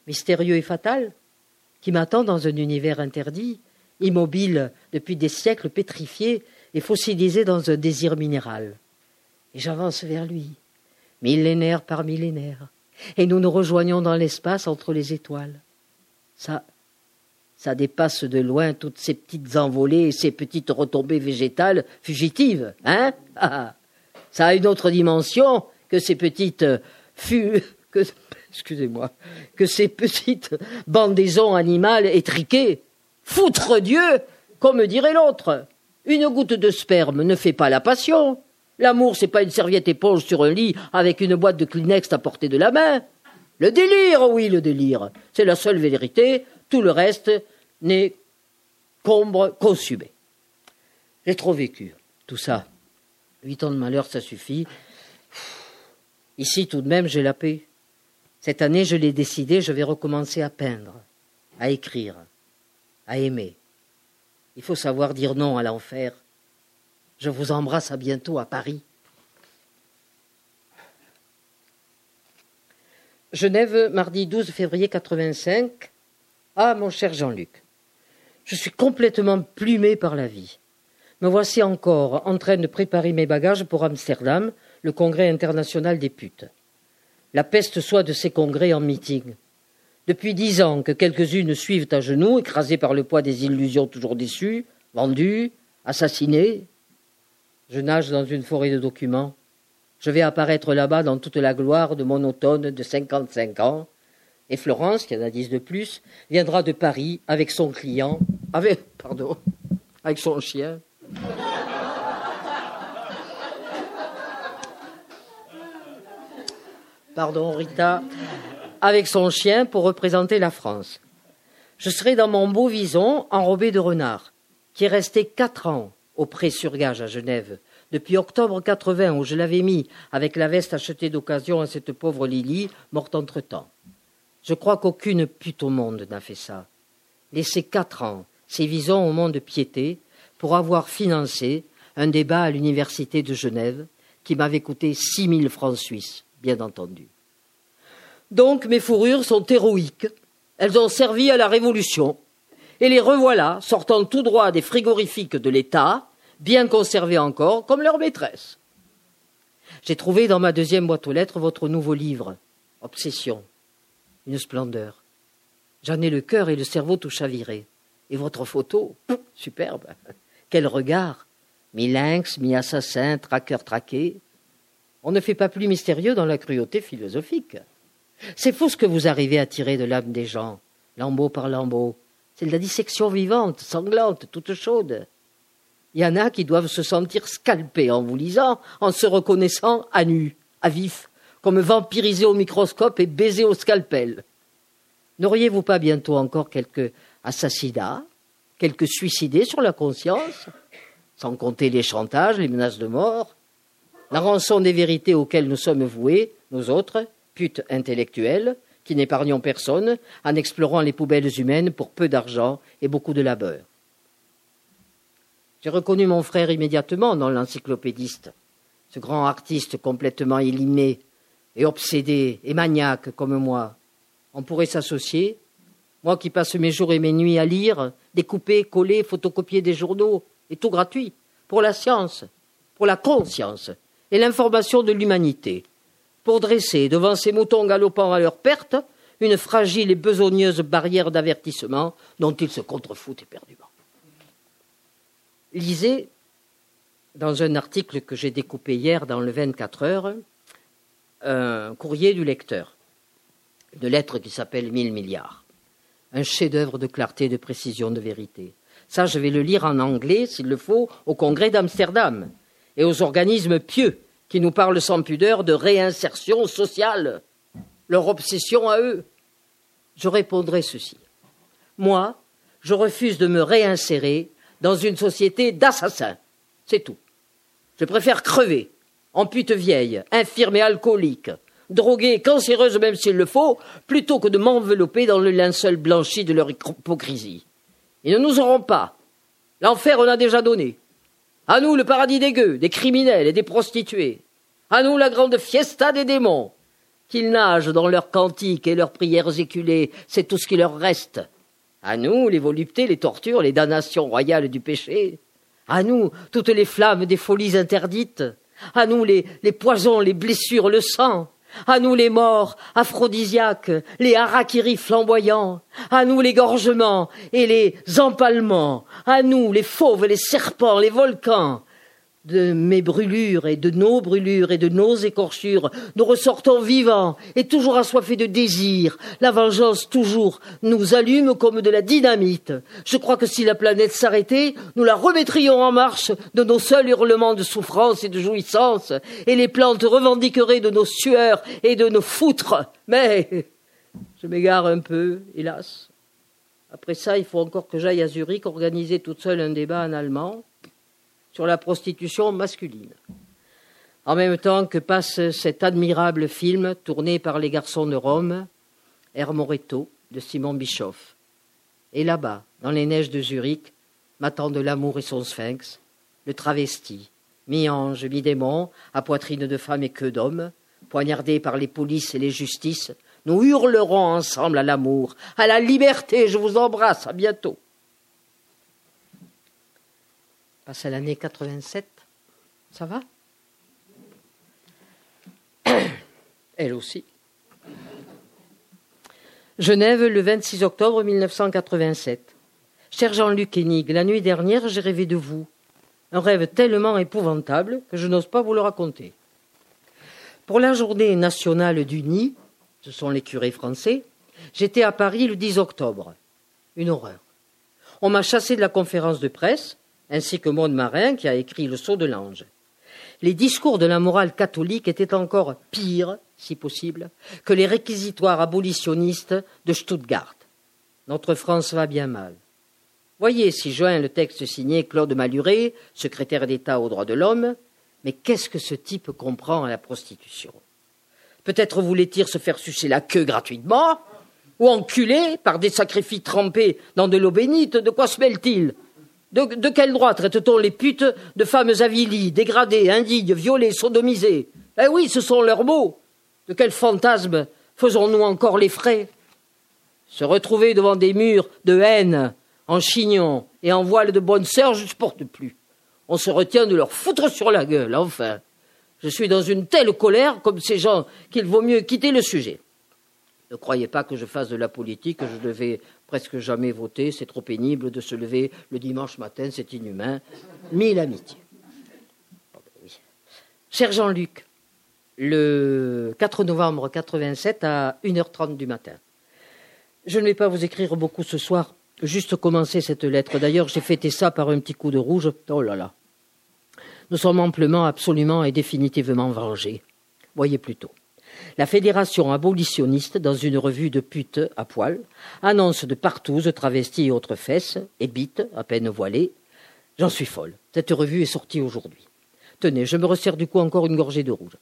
mystérieux et fatal, qui m'attend dans un univers interdit, immobile depuis des siècles pétrifié et fossilisé dans un désir minéral. Et j'avance vers lui, millénaire par millénaire, et nous nous rejoignons dans l'espace entre les étoiles. Ça, ça dépasse de loin toutes ces petites envolées et ces petites retombées végétales fugitives, hein? <laughs> Ça a une autre dimension que ces petites fu <laughs> que excusez-moi que ces petites bandaisons animales étriquées Foutre Dieu, comme dirait l'autre. Une goutte de sperme ne fait pas la passion. L'amour, c'est pas une serviette éponge sur un lit avec une boîte de Kleenex à portée de la main. Le délire, oui, le délire. C'est la seule vérité. Tout le reste n'est qu'ombre consumée. J'ai trop vécu, tout ça. Huit ans de malheur, ça suffit. Ici, tout de même, j'ai la paix. Cette année, je l'ai décidé, je vais recommencer à peindre, à écrire, à aimer. Il faut savoir dire non à l'enfer. Je vous embrasse à bientôt à Paris. Genève, mardi 12 février 85. Ah, mon cher Jean-Luc, je suis complètement plumé par la vie. Me voici encore en train de préparer mes bagages pour Amsterdam, le congrès international des putes. La peste soit de ces congrès en meeting. Depuis dix ans que quelques-unes suivent à genoux, écrasées par le poids des illusions toujours déçues, vendues, assassinées. Je nage dans une forêt de documents. Je vais apparaître là-bas dans toute la gloire de mon automne de cinquante-cinq ans. Et Florence, qui en a dix de plus, viendra de Paris avec son client, avec, pardon, avec son chien. Pardon, Rita, avec son chien pour représenter la France. Je serai dans mon beau vison enrobé de renard, qui est resté quatre ans au pré-sur-gage à Genève, depuis octobre 80 où je l'avais mis avec la veste achetée d'occasion à cette pauvre Lily, morte entre-temps. Je crois qu'aucune pute au monde n'a fait ça. Laisser quatre ans, ces visons au monde piété, pour avoir financé un débat à l'université de Genève qui m'avait coûté six mille francs suisses, bien entendu. Donc mes fourrures sont héroïques, elles ont servi à la Révolution, et les revoilà sortant tout droit des frigorifiques de l'État, bien conservées encore, comme leur maîtresse. J'ai trouvé dans ma deuxième boîte aux lettres votre nouveau livre, Obsession, une splendeur. J'en ai le cœur et le cerveau tout chaviré. Et votre photo, superbe. Quel regard Mi-lynx, mi-assassin, traqueur traqué. On ne fait pas plus mystérieux dans la cruauté philosophique. C'est fou ce que vous arrivez à tirer de l'âme des gens, lambeau par lambeau. C'est de la dissection vivante, sanglante, toute chaude. Il y en a qui doivent se sentir scalpés en vous lisant, en se reconnaissant à nu, à vif, comme vampirisés au microscope et baisés au scalpel. N'auriez-vous pas bientôt encore quelques assassinats, quelques suicidés sur la conscience, sans compter les chantages, les menaces de mort, la rançon des vérités auxquelles nous sommes voués, nous autres, putes intellectuelles, qui n'épargnons personne en explorant les poubelles humaines pour peu d'argent et beaucoup de labeur. J'ai reconnu mon frère immédiatement dans l'encyclopédiste, ce grand artiste complètement élimé et obsédé et maniaque comme moi. On pourrait s'associer, moi qui passe mes jours et mes nuits à lire, découper, coller, photocopier des journaux, et tout gratuit, pour la science, pour la conscience et l'information de l'humanité, pour dresser devant ces moutons galopant à leur perte une fragile et besogneuse barrière d'avertissement dont ils se contrefoutent éperdument. Lisez, dans un article que j'ai découpé hier dans le 24 heures, un courrier du lecteur, une lettre qui s'appelle Mille milliards, un chef-d'œuvre de clarté, de précision, de vérité. Ça, je vais le lire en anglais, s'il le faut, au Congrès d'Amsterdam et aux organismes pieux qui nous parlent sans pudeur de réinsertion sociale, leur obsession à eux. Je répondrai ceci. Moi, je refuse de me réinsérer dans une société d'assassins. C'est tout. Je préfère crever, en pute vieille, infirme et alcoolique, droguée, cancéreuse même s'il le faut, plutôt que de m'envelopper dans le linceul blanchi de leur hypocrisie. Ils ne nous auront pas. L'enfer on a déjà donné. À nous le paradis des gueux, des criminels et des prostituées. À nous la grande fiesta des démons. Qu'ils nagent dans leurs cantiques et leurs prières éculées, c'est tout ce qui leur reste. À nous les voluptés, les tortures, les damnations royales du péché. À nous toutes les flammes des folies interdites. À nous les, les poisons, les blessures, le sang. À nous les morts aphrodisiaques, les harakiris flamboyants, à nous les gorgements et les empalements, à nous les fauves, les serpents, les volcans, de mes brûlures et de nos brûlures et de nos écorchures, nous ressortons vivants et toujours assoiffés de désir. La vengeance toujours nous allume comme de la dynamite. Je crois que si la planète s'arrêtait, nous la remettrions en marche de nos seuls hurlements de souffrance et de jouissance, et les plantes revendiqueraient de nos sueurs et de nos foutres. Mais Je m'égare un peu, hélas. Après ça, il faut encore que j'aille à Zurich organiser toute seule un débat en allemand sur la prostitution masculine. En même temps que passe cet admirable film tourné par les garçons de Rome, Hermoretto, de Simon Bischoff. Et là-bas, dans les neiges de Zurich, m'attendent l'amour et son sphinx, le travesti, mi-ange, mi-démon, à poitrine de femme et queue d'homme, poignardé par les polices et les justices, nous hurlerons ensemble à l'amour, à la liberté. Je vous embrasse. À bientôt. Passe à l'année 87. Ça va? <coughs> Elle aussi. Genève, le 26 octobre 1987. Cher Jean-Luc Hénig, la nuit dernière, j'ai rêvé de vous. Un rêve tellement épouvantable que je n'ose pas vous le raconter. Pour la journée nationale du nid, ce sont les curés français, j'étais à Paris le 10 octobre. Une horreur. On m'a chassé de la conférence de presse, ainsi que Maud Marin qui a écrit Le Sceau de l'Ange. Les discours de la morale catholique étaient encore pires, si possible, que les réquisitoires abolitionnistes de Stuttgart. Notre France va bien mal. Voyez si joint le texte signé Claude Maluré, secrétaire d'État aux droits de l'homme, mais qu'est-ce que ce type comprend à la prostitution? Peut-être voulait-il se faire sucer la queue gratuitement Ou enculer par des sacrifices trempés dans de l'eau bénite De quoi se mêle-t-il? De, quel droit traite-t-on les putes de femmes avilies, dégradées, indignes, violées, sodomisées? Eh oui, ce sont leurs mots. De quel fantasme faisons-nous encore les frais? Se retrouver devant des murs de haine, en chignon et en voile de bonne sœur, je ne supporte plus. On se retient de leur foutre sur la gueule, enfin. Je suis dans une telle colère, comme ces gens, qu'il vaut mieux quitter le sujet. Ne croyez pas que je fasse de la politique, je ne vais presque jamais voter, c'est trop pénible de se lever le dimanche matin, c'est inhumain. Mille amitiés. Cher Jean-Luc, le 4 novembre 87 à 1h30 du matin. Je ne vais pas vous écrire beaucoup ce soir, juste commencer cette lettre. D'ailleurs, j'ai fêté ça par un petit coup de rouge. Oh là là. Nous sommes amplement, absolument et définitivement vengés. Voyez plutôt. La fédération abolitionniste, dans une revue de putes à poil, annonce de partout travestis et autres fesses, et bites à peine voilées. J'en suis folle. Cette revue est sortie aujourd'hui. Tenez, je me resserre du coup encore une gorgée de rouge.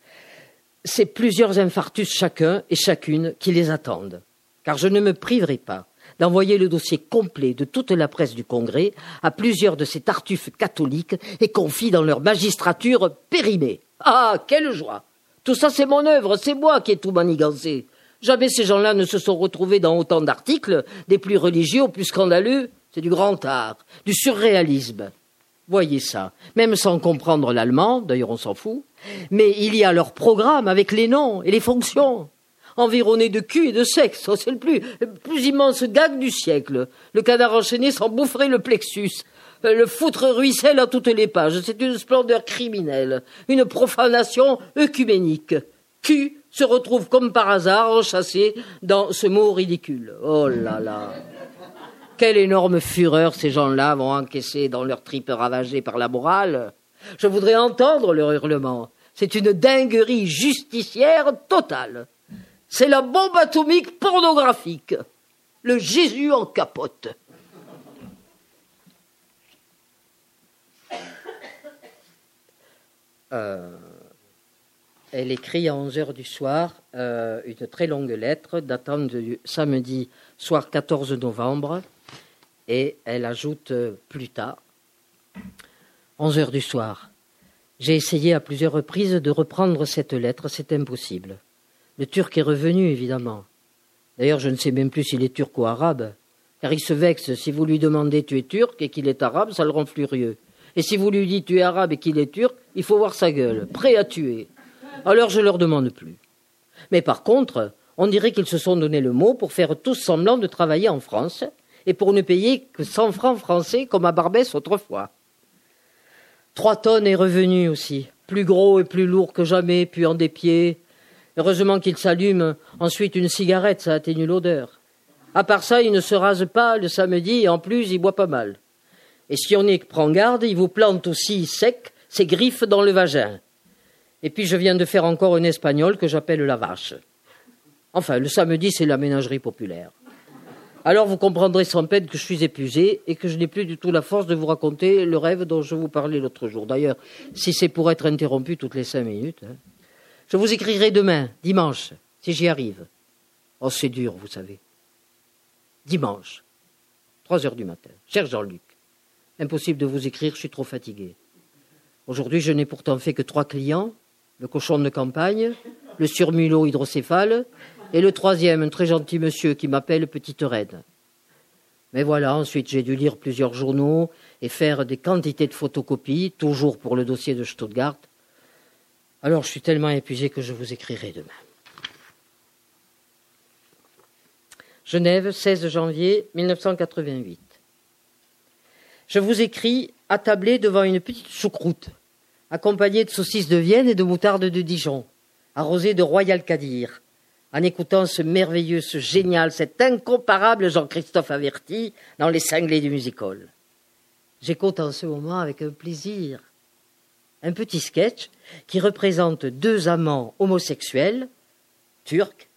C'est plusieurs infarctus chacun et chacune qui les attendent. Car je ne me priverai pas d'envoyer le dossier complet de toute la presse du Congrès à plusieurs de ces tartuffes catholiques et confie dans leur magistrature périmée. Ah, quelle joie Tout ça, c'est mon œuvre, c'est moi qui ai tout manigancé. Jamais ces gens-là ne se sont retrouvés dans autant d'articles, des plus religieux aux plus scandaleux. C'est du grand art, du surréalisme. Voyez ça, même sans comprendre l'allemand, d'ailleurs on s'en fout, mais il y a leur programme avec les noms et les fonctions environné de cul et de sexe. <laughs> C'est le plus, plus immense gag du siècle. Le canard enchaîné s'en boufferait le plexus. Le foutre ruisselle à toutes les pages. C'est une splendeur criminelle. Une profanation œcuménique. Q se retrouve comme par hasard enchâssé dans ce mot ridicule. Oh là là. Quelle énorme fureur ces gens-là vont encaisser dans leurs tripes ravagées par la morale. Je voudrais entendre leur hurlement. C'est une dinguerie justicière totale. C'est la bombe atomique pornographique. Le Jésus en capote. Elle écrit à 11 heures du soir euh, une très longue lettre datant du samedi soir 14 novembre et elle ajoute euh, plus tard 11 heures du soir. J'ai essayé à plusieurs reprises de reprendre cette lettre, c'est impossible. Le Turc est revenu, évidemment. D'ailleurs, je ne sais même plus s'il est turc ou arabe, car il se vexe. Si vous lui demandez tu es turc et qu'il est arabe, ça le rend furieux. Et si vous lui dites tu es arabe et qu'il est turc, il faut voir sa gueule, prêt à tuer. Alors je leur demande plus. Mais par contre, on dirait qu'ils se sont donné le mot pour faire tous semblant de travailler en France et pour ne payer que cent francs français comme à Barbès autrefois. Trois tonnes est revenu aussi, plus gros et plus lourd que jamais, puis en des pieds, Heureusement qu'il s'allume ensuite une cigarette, ça atténue l'odeur. À part ça, il ne se rase pas le samedi et en plus, il boit pas mal. Et si on y prend garde, il vous plante aussi sec ses griffes dans le vagin. Et puis je viens de faire encore une espagnole que j'appelle la vache. Enfin, le samedi, c'est la ménagerie populaire. Alors vous comprendrez sans peine que je suis épuisé et que je n'ai plus du tout la force de vous raconter le rêve dont je vous parlais l'autre jour. D'ailleurs, si c'est pour être interrompu toutes les cinq minutes, hein. je vous écrirai demain, dimanche, si j'y arrive. Oh, c'est dur, vous savez. Dimanche, trois heures du matin. Cher Jean-Luc, impossible de vous écrire, je suis trop fatigué. Aujourd'hui, je n'ai pourtant fait que trois clients le cochon de campagne, le surmulot hydrocéphale et le troisième, un très gentil monsieur qui m'appelle Petite Reine. Mais voilà, ensuite j'ai dû lire plusieurs journaux et faire des quantités de photocopies, toujours pour le dossier de Stuttgart. Alors je suis tellement épuisé que je vous écrirai demain. Genève, 16 janvier 1988. Je vous écris attablé devant une petite choucroute, accompagnée de saucisses de Vienne et de moutarde de Dijon, arrosée de Royal Cadir, en écoutant ce merveilleux, ce génial, cet incomparable Jean-Christophe Averti dans Les Cinglés du musical. J'écoute en ce moment avec un plaisir un petit sketch qui représente deux amants homosexuels, turcs,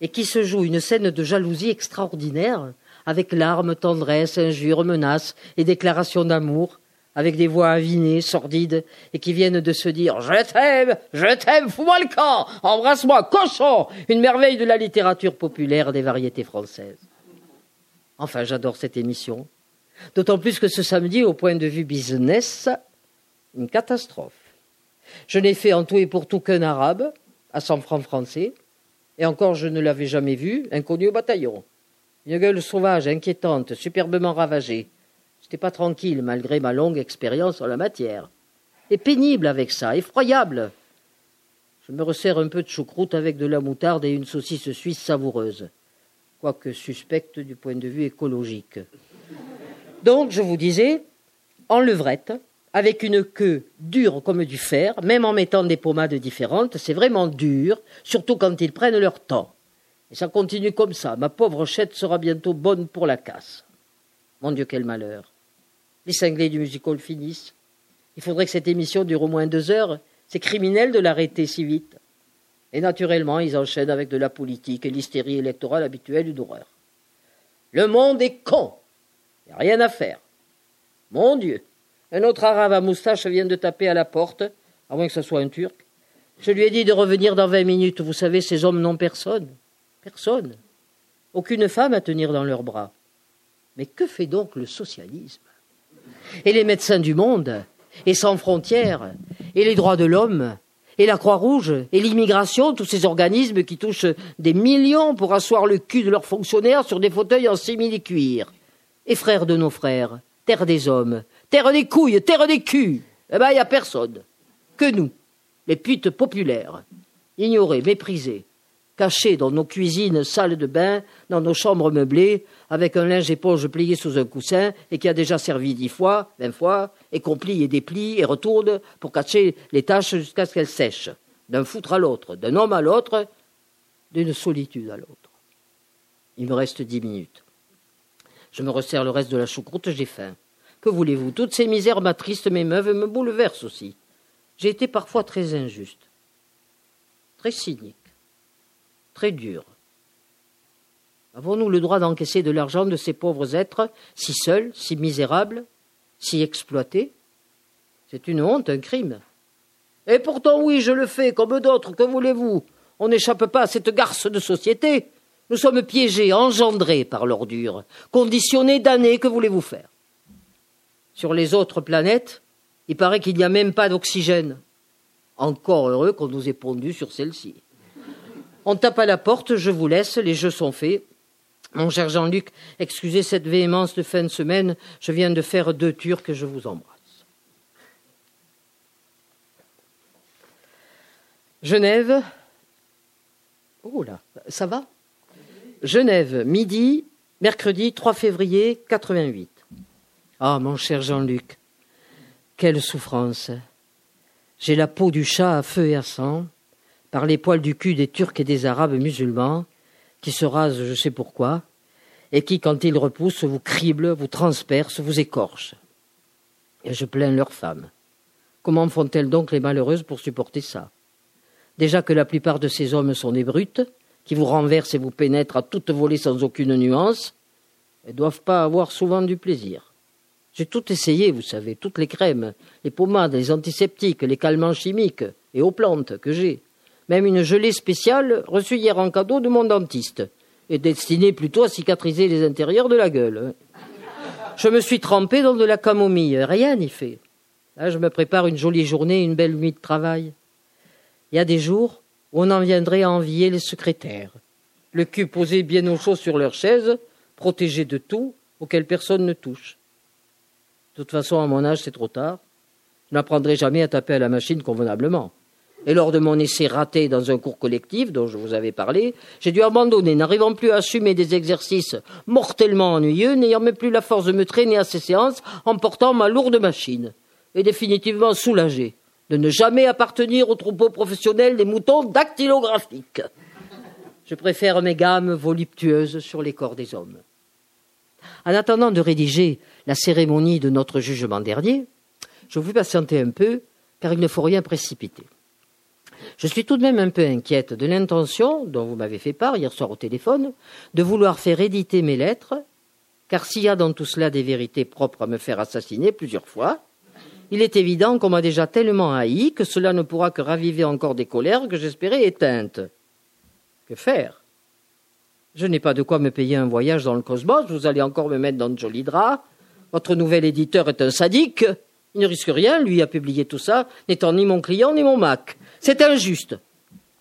et qui se joue une scène de jalousie extraordinaire, avec larmes, tendresse, injures, menaces et déclarations d'amour, avec des voix avinées, sordides, et qui viennent de se dire Je t'aime, je t'aime, fous-moi le camp, embrasse-moi, cochon Une merveille de la littérature populaire des variétés françaises. Enfin, j'adore cette émission. D'autant plus que ce samedi, au point de vue business, une catastrophe. Je n'ai fait en tout et pour tout qu'un arabe, à cent francs français, et encore je ne l'avais jamais vu, inconnu au bataillon. Une gueule sauvage, inquiétante, superbement ravagée, J'étais pas tranquille malgré ma longue expérience en la matière. Et pénible avec ça, effroyable. Je me resserre un peu de choucroute avec de la moutarde et une saucisse suisse savoureuse, quoique suspecte du point de vue écologique. Donc, je vous disais, en levrette, avec une queue dure comme du fer, même en mettant des pommades différentes, c'est vraiment dur, surtout quand ils prennent leur temps. Et ça continue comme ça. Ma pauvre chette sera bientôt bonne pour la casse. Mon Dieu, quel malheur les cinglés du musical finissent. Il faudrait que cette émission dure au moins deux heures. C'est criminel de l'arrêter si vite. Et naturellement, ils enchaînent avec de la politique et l'hystérie électorale habituelle d'une horreur. Le monde est con. Il n'y a rien à faire. Mon Dieu. Un autre arabe à moustache vient de taper à la porte, à moins que ce soit un turc. Je lui ai dit de revenir dans vingt minutes. Vous savez, ces hommes n'ont personne. Personne. Aucune femme à tenir dans leurs bras. Mais que fait donc le socialisme? Et les médecins du monde, et sans frontières, et les droits de l'homme, et la Croix-Rouge, et l'immigration, tous ces organismes qui touchent des millions pour asseoir le cul de leurs fonctionnaires sur des fauteuils en simili-cuir. Et frères de nos frères, terre des hommes, terre des couilles, terre des culs, eh ben, il n'y a personne. Que nous, les putes populaires, ignorés, méprisés, cachés dans nos cuisines, salles de bain, dans nos chambres meublées, avec un linge éponge plié sous un coussin et qui a déjà servi dix fois, vingt fois, et qu'on plie et déplie et retourne pour cacher les taches jusqu'à ce qu'elles sèchent, d'un foutre à l'autre, d'un homme à l'autre, d'une solitude à l'autre. Il me reste dix minutes. Je me resserre le reste de la choucroute, j'ai faim. Que voulez-vous? Toutes ces misères m'attristent, m'émeuvent et me bouleversent aussi. J'ai été parfois très injuste, très cynique, très. Avons-nous le droit d'encaisser de l'argent de ces pauvres êtres, si seuls, si misérables, si exploités? C'est une honte, un crime. Et pourtant, oui, je le fais, comme d'autres, que voulez-vous? On n'échappe pas à cette garce de société. Nous sommes piégés, engendrés par l'ordure, conditionnés d'années, que voulez-vous faire? Sur les autres planètes, il paraît qu'il n'y a même pas d'oxygène. Encore heureux qu'on nous ait pondu sur celle-ci. On tape à la porte, je vous laisse, les jeux sont faits. Mon cher Jean-Luc, excusez cette véhémence de fin de semaine, je viens de faire deux Turcs je vous embrasse. Genève. Oh là, ça va? Genève, midi, mercredi 3 février 88. Ah, mon cher Jean-Luc, quelle souffrance J'ai la peau du chat à feu et à sang, par les poils du cul des Turcs et des Arabes musulmans, qui se rasent je sais pourquoi, et qui, quand ils repoussent, vous criblent, vous transpercent, vous écorchent. Et je plains leurs femmes. Comment font-elles donc les malheureuses pour supporter ça? Déjà que la plupart de ces hommes sont des brutes, qui vous renversent et vous pénètrent à toute volée sans aucune nuance, elles doivent pas avoir souvent du plaisir. J'ai tout essayé, vous savez, toutes les crèmes, les pommades, les antiseptiques, les calmants chimiques et aux plantes que j'ai. Même une gelée spéciale reçue hier en cadeau de mon dentiste, et destinée plutôt à cicatriser les intérieurs de la gueule. Je me suis trempé dans de la camomille, rien n'y fait. Je me prépare une jolie journée, une belle nuit de travail. Il y a des jours où on en viendrait à envier les secrétaires, le cul posé bien au chaud sur leur chaise, protégé de tout, auquel personne ne touche. De toute façon, à mon âge, c'est trop tard. Je n'apprendrai jamais à taper à la machine convenablement. Et lors de mon essai raté dans un cours collectif dont je vous avais parlé, j'ai dû abandonner, n'arrivant plus à assumer des exercices mortellement ennuyeux, n'ayant même plus la force de me traîner à ces séances en portant ma lourde machine, et définitivement soulagé de ne jamais appartenir au troupeau professionnel des moutons dactylographiques. Je préfère mes gammes voluptueuses sur les corps des hommes. En attendant de rédiger la cérémonie de notre jugement dernier, je vous patienter un peu, car il ne faut rien précipiter. Je suis tout de même un peu inquiète de l'intention, dont vous m'avez fait part hier soir au téléphone, de vouloir faire éditer mes lettres, car s'il y a dans tout cela des vérités propres à me faire assassiner plusieurs fois, il est évident qu'on m'a déjà tellement haï que cela ne pourra que raviver encore des colères que j'espérais éteintes. Que faire? Je n'ai pas de quoi me payer un voyage dans le cosmos, vous allez encore me mettre dans de jolis draps. Votre nouvel éditeur est un sadique. Il ne risque rien, lui, à publier tout ça, n'étant ni mon client ni mon Mac. C'est injuste.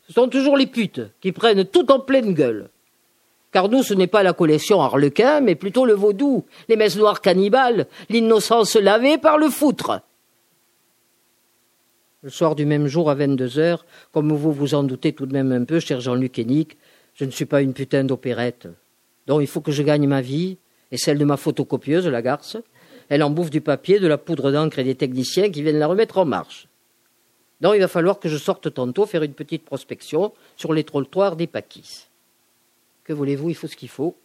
Ce sont toujours les putes qui prennent tout en pleine gueule. Car nous, ce n'est pas la collection harlequin, mais plutôt le vaudou, les messes noires cannibales, l'innocence lavée par le foutre. Le soir du même jour, à vingt-deux heures, comme vous vous en doutez tout de même un peu, cher Jean-Luc Hénic, je ne suis pas une putain d'opérette. Donc il faut que je gagne ma vie, et celle de ma photocopieuse, la garce. Elle en bouffe du papier, de la poudre d'encre et des techniciens qui viennent la remettre en marche. Donc il va falloir que je sorte tantôt faire une petite prospection sur les trottoirs des Paquis. Que voulez-vous, il faut ce qu'il faut.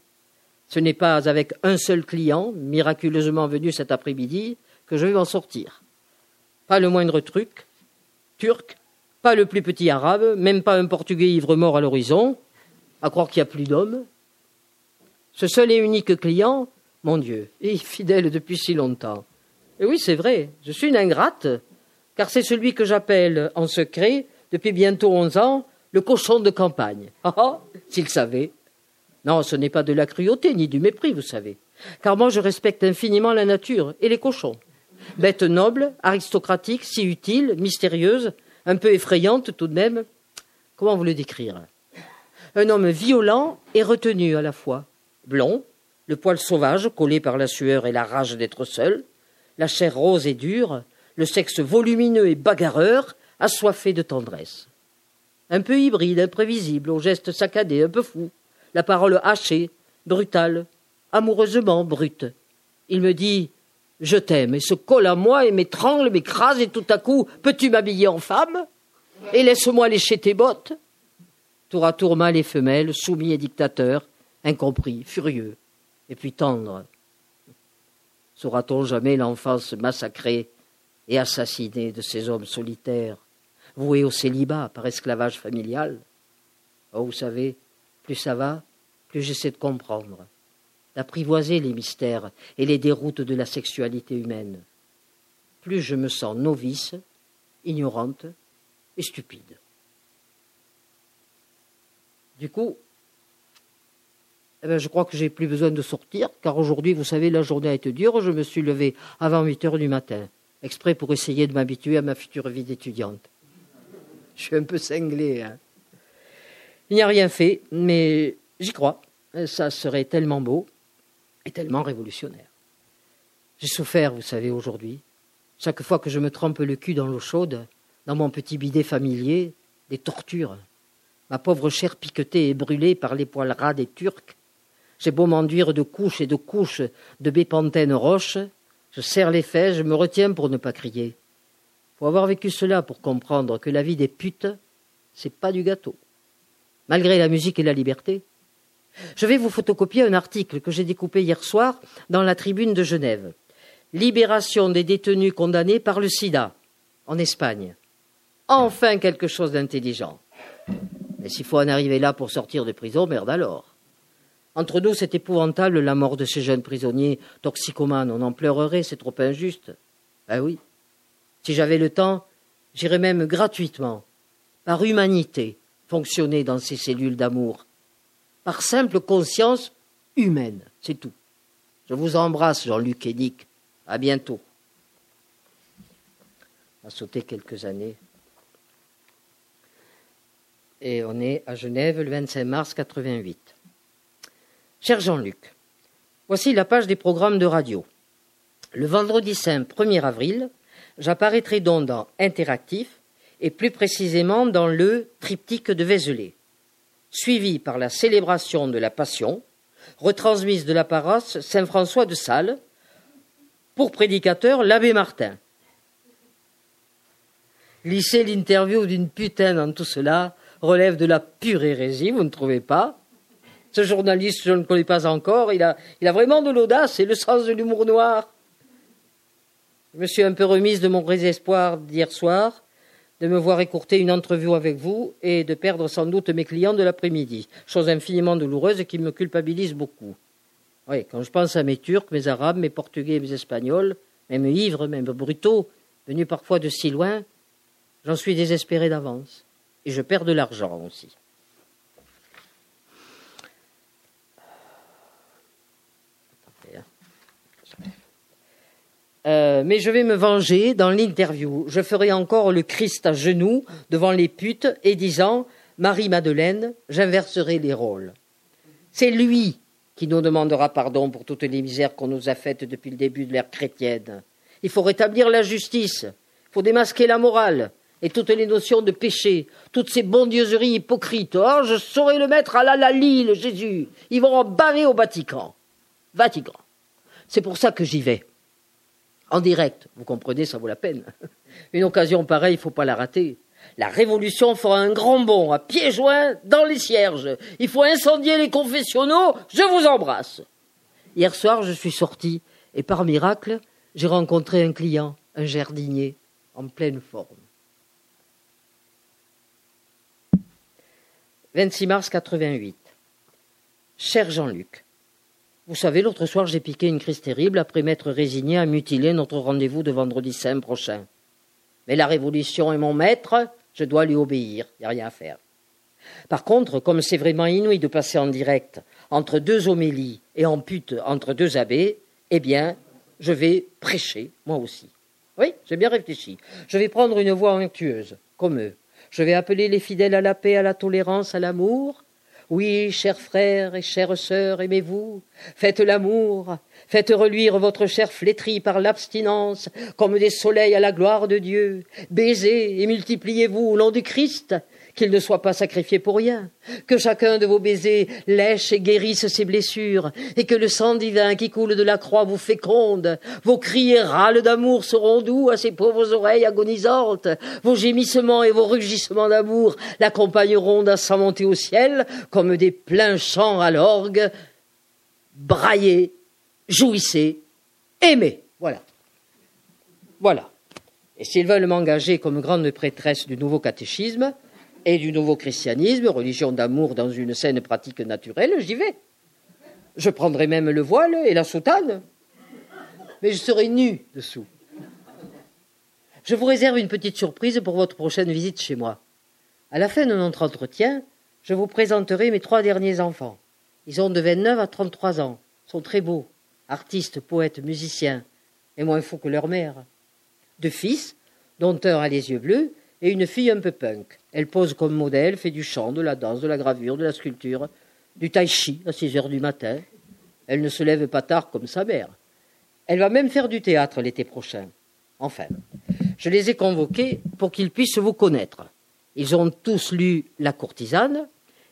Ce n'est pas avec un seul client, miraculeusement venu cet après-midi, que je vais m'en sortir. Pas le moindre truc, turc, pas le plus petit arabe, même pas un portugais ivre-mort à l'horizon, à croire qu'il n'y a plus d'hommes. Ce seul et unique client, mon Dieu, est fidèle depuis si longtemps. Et oui, c'est vrai, je suis une ingrate, car c'est celui que j'appelle en secret, depuis bientôt onze ans, le cochon de campagne. Ah ah, s'il savait. Non, ce n'est pas de la cruauté ni du mépris, vous savez, car moi je respecte infiniment la nature et les cochons. Bête noble, aristocratique, si utile, mystérieuse, un peu effrayante tout de même. Comment vous le décrire? Un homme violent et retenu à la fois. Blond, le poil sauvage collé par la sueur et la rage d'être seul, la chair rose et dure, le sexe volumineux et bagarreur, assoiffé de tendresse. Un peu hybride, imprévisible, aux gestes saccadés, un peu fou, la parole hachée, brutale, amoureusement brute. Il me dit Je t'aime, et se colle à moi et m'étrangle, m'écrase, et tout à coup Peux-tu m'habiller en femme? Et laisse-moi lécher tes bottes Tour à tour mâle et femelle, soumis et dictateur, incompris, furieux, et puis tendre. Saura-t-on jamais l'enfance massacrée et assassinée de ces hommes solitaires, voués au célibat par esclavage familial Oh, vous savez, plus ça va, plus j'essaie de comprendre, d'apprivoiser les mystères et les déroutes de la sexualité humaine. Plus je me sens novice, ignorante et stupide. Du coup, eh bien, je crois que j'ai plus besoin de sortir, car aujourd'hui, vous savez, la journée a été dure. Je me suis levé avant huit heures du matin, exprès pour essayer de m'habituer à ma future vie d'étudiante. Je suis un peu cinglé. Hein. Il n'y a rien fait, mais j'y crois. Ça serait tellement beau et tellement révolutionnaire. J'ai souffert, vous savez, aujourd'hui. Chaque fois que je me trempe le cul dans l'eau chaude, dans mon petit bidet familier, des tortures. Ma pauvre chair piquetée et brûlée par les poils ras des Turcs. J'ai beau m'enduire de couches et de couches de bépantène roche, je serre les fesses, je me retiens pour ne pas crier. Faut avoir vécu cela pour comprendre que la vie des putes, c'est pas du gâteau malgré la musique et la liberté. Je vais vous photocopier un article que j'ai découpé hier soir dans la tribune de Genève. Libération des détenus condamnés par le sida en Espagne. Enfin quelque chose d'intelligent. Et s'il faut en arriver là pour sortir de prison, merde alors. Entre nous, c'est épouvantable la mort de ces jeunes prisonniers toxicomanes. On en pleurerait, c'est trop injuste. Ben oui. Si j'avais le temps, j'irais même gratuitement, par humanité, fonctionner dans ces cellules d'amour, par simple conscience humaine, c'est tout. Je vous embrasse, Jean-Luc et. À bientôt. On a sauté quelques années. Et on est à Genève le 25 mars 88. Cher Jean-Luc, voici la page des programmes de radio. Le vendredi saint 1er avril, j'apparaîtrai donc dans Interactif et plus précisément dans le triptyque de Vézelay, suivi par la célébration de la Passion, retransmise de la paroisse Saint-François de Sales, pour prédicateur l'abbé Martin. Lisser l'interview d'une putain dans tout cela relève de la pure hérésie, vous ne trouvez pas? Ce journaliste, je ne le connais pas encore, il a, vraiment de l'audace et le sens de l'humour noir. Je me suis un peu remise de mon désespoir d'hier soir, de me voir écourter une entrevue avec vous et de perdre sans doute mes clients de l'après-midi, chose infiniment douloureuse qui me culpabilise beaucoup. Oui, quand je pense à mes Turcs, mes Arabes, mes Portugais, mes Espagnols, même ivres, même brutaux, venus parfois de si loin, j'en suis désespéré d'avance. Et je perds de l'argent aussi. Euh, mais je vais me venger dans l'interview. Je ferai encore le Christ à genoux devant les putes et disant Marie-Madeleine, j'inverserai les rôles. C'est lui qui nous demandera pardon pour toutes les misères qu'on nous a faites depuis le début de l'ère chrétienne. Il faut rétablir la justice, il faut démasquer la morale et toutes les notions de péché, toutes ces bondieuseries hypocrites. Oh, je saurais le mettre à la Lali, le Jésus. Ils vont en barrer au Vatican. Vatican. C'est pour ça que j'y vais en direct. Vous comprenez, ça vaut la peine. Une occasion pareille, il ne faut pas la rater. La révolution fera un grand bond à pieds joints dans les cierges. Il faut incendier les confessionnaux. Je vous embrasse. Hier soir, je suis sorti et par miracle, j'ai rencontré un client, un jardinier, en pleine forme. 26 mars 88. Cher Jean-Luc, vous savez, l'autre soir, j'ai piqué une crise terrible après m'être résigné à mutiler notre rendez-vous de vendredi saint prochain. Mais la Révolution est mon maître, je dois lui obéir, il n'y a rien à faire. Par contre, comme c'est vraiment inouï de passer en direct entre deux homélies et en pute entre deux abbés, eh bien, je vais prêcher, moi aussi. Oui, j'ai bien réfléchi. Je vais prendre une voix onctueuse, comme eux. Je vais appeler les fidèles à la paix, à la tolérance, à l'amour, oui, chers frères et chères sœurs, aimez-vous, faites l'amour, faites reluire votre chair flétrie par l'abstinence, comme des soleils à la gloire de Dieu, baisez et multipliez-vous au nom du Christ, qu'il ne soit pas sacrifié pour rien, que chacun de vos baisers lèche et guérisse ses blessures, et que le sang divin qui coule de la croix vous féconde, vos cris et râles d'amour seront doux à ces pauvres oreilles agonisantes, vos gémissements et vos rugissements d'amour l'accompagneront d'un sang monté au ciel, comme des pleins chants à l'orgue, braillez, jouissez, aimez, voilà. Voilà. Et s'ils veulent m'engager comme grande prêtresse du nouveau catéchisme, et du nouveau christianisme, religion d'amour dans une saine pratique naturelle, j'y vais. Je prendrai même le voile et la soutane, mais je serai nu dessous. Je vous réserve une petite surprise pour votre prochaine visite chez moi. À la fin de notre entretien, je vous présenterai mes trois derniers enfants. Ils ont de 29 à 33 ans, sont très beaux, artistes, poètes, musiciens, et moins fous que leur mère. Deux fils, dont un a les yeux bleus et une fille un peu punk. Elle pose comme modèle, fait du chant, de la danse, de la gravure, de la sculpture, du tai chi à six heures du matin. Elle ne se lève pas tard comme sa mère. Elle va même faire du théâtre l'été prochain. Enfin, je les ai convoqués pour qu'ils puissent vous connaître. Ils ont tous lu La courtisane,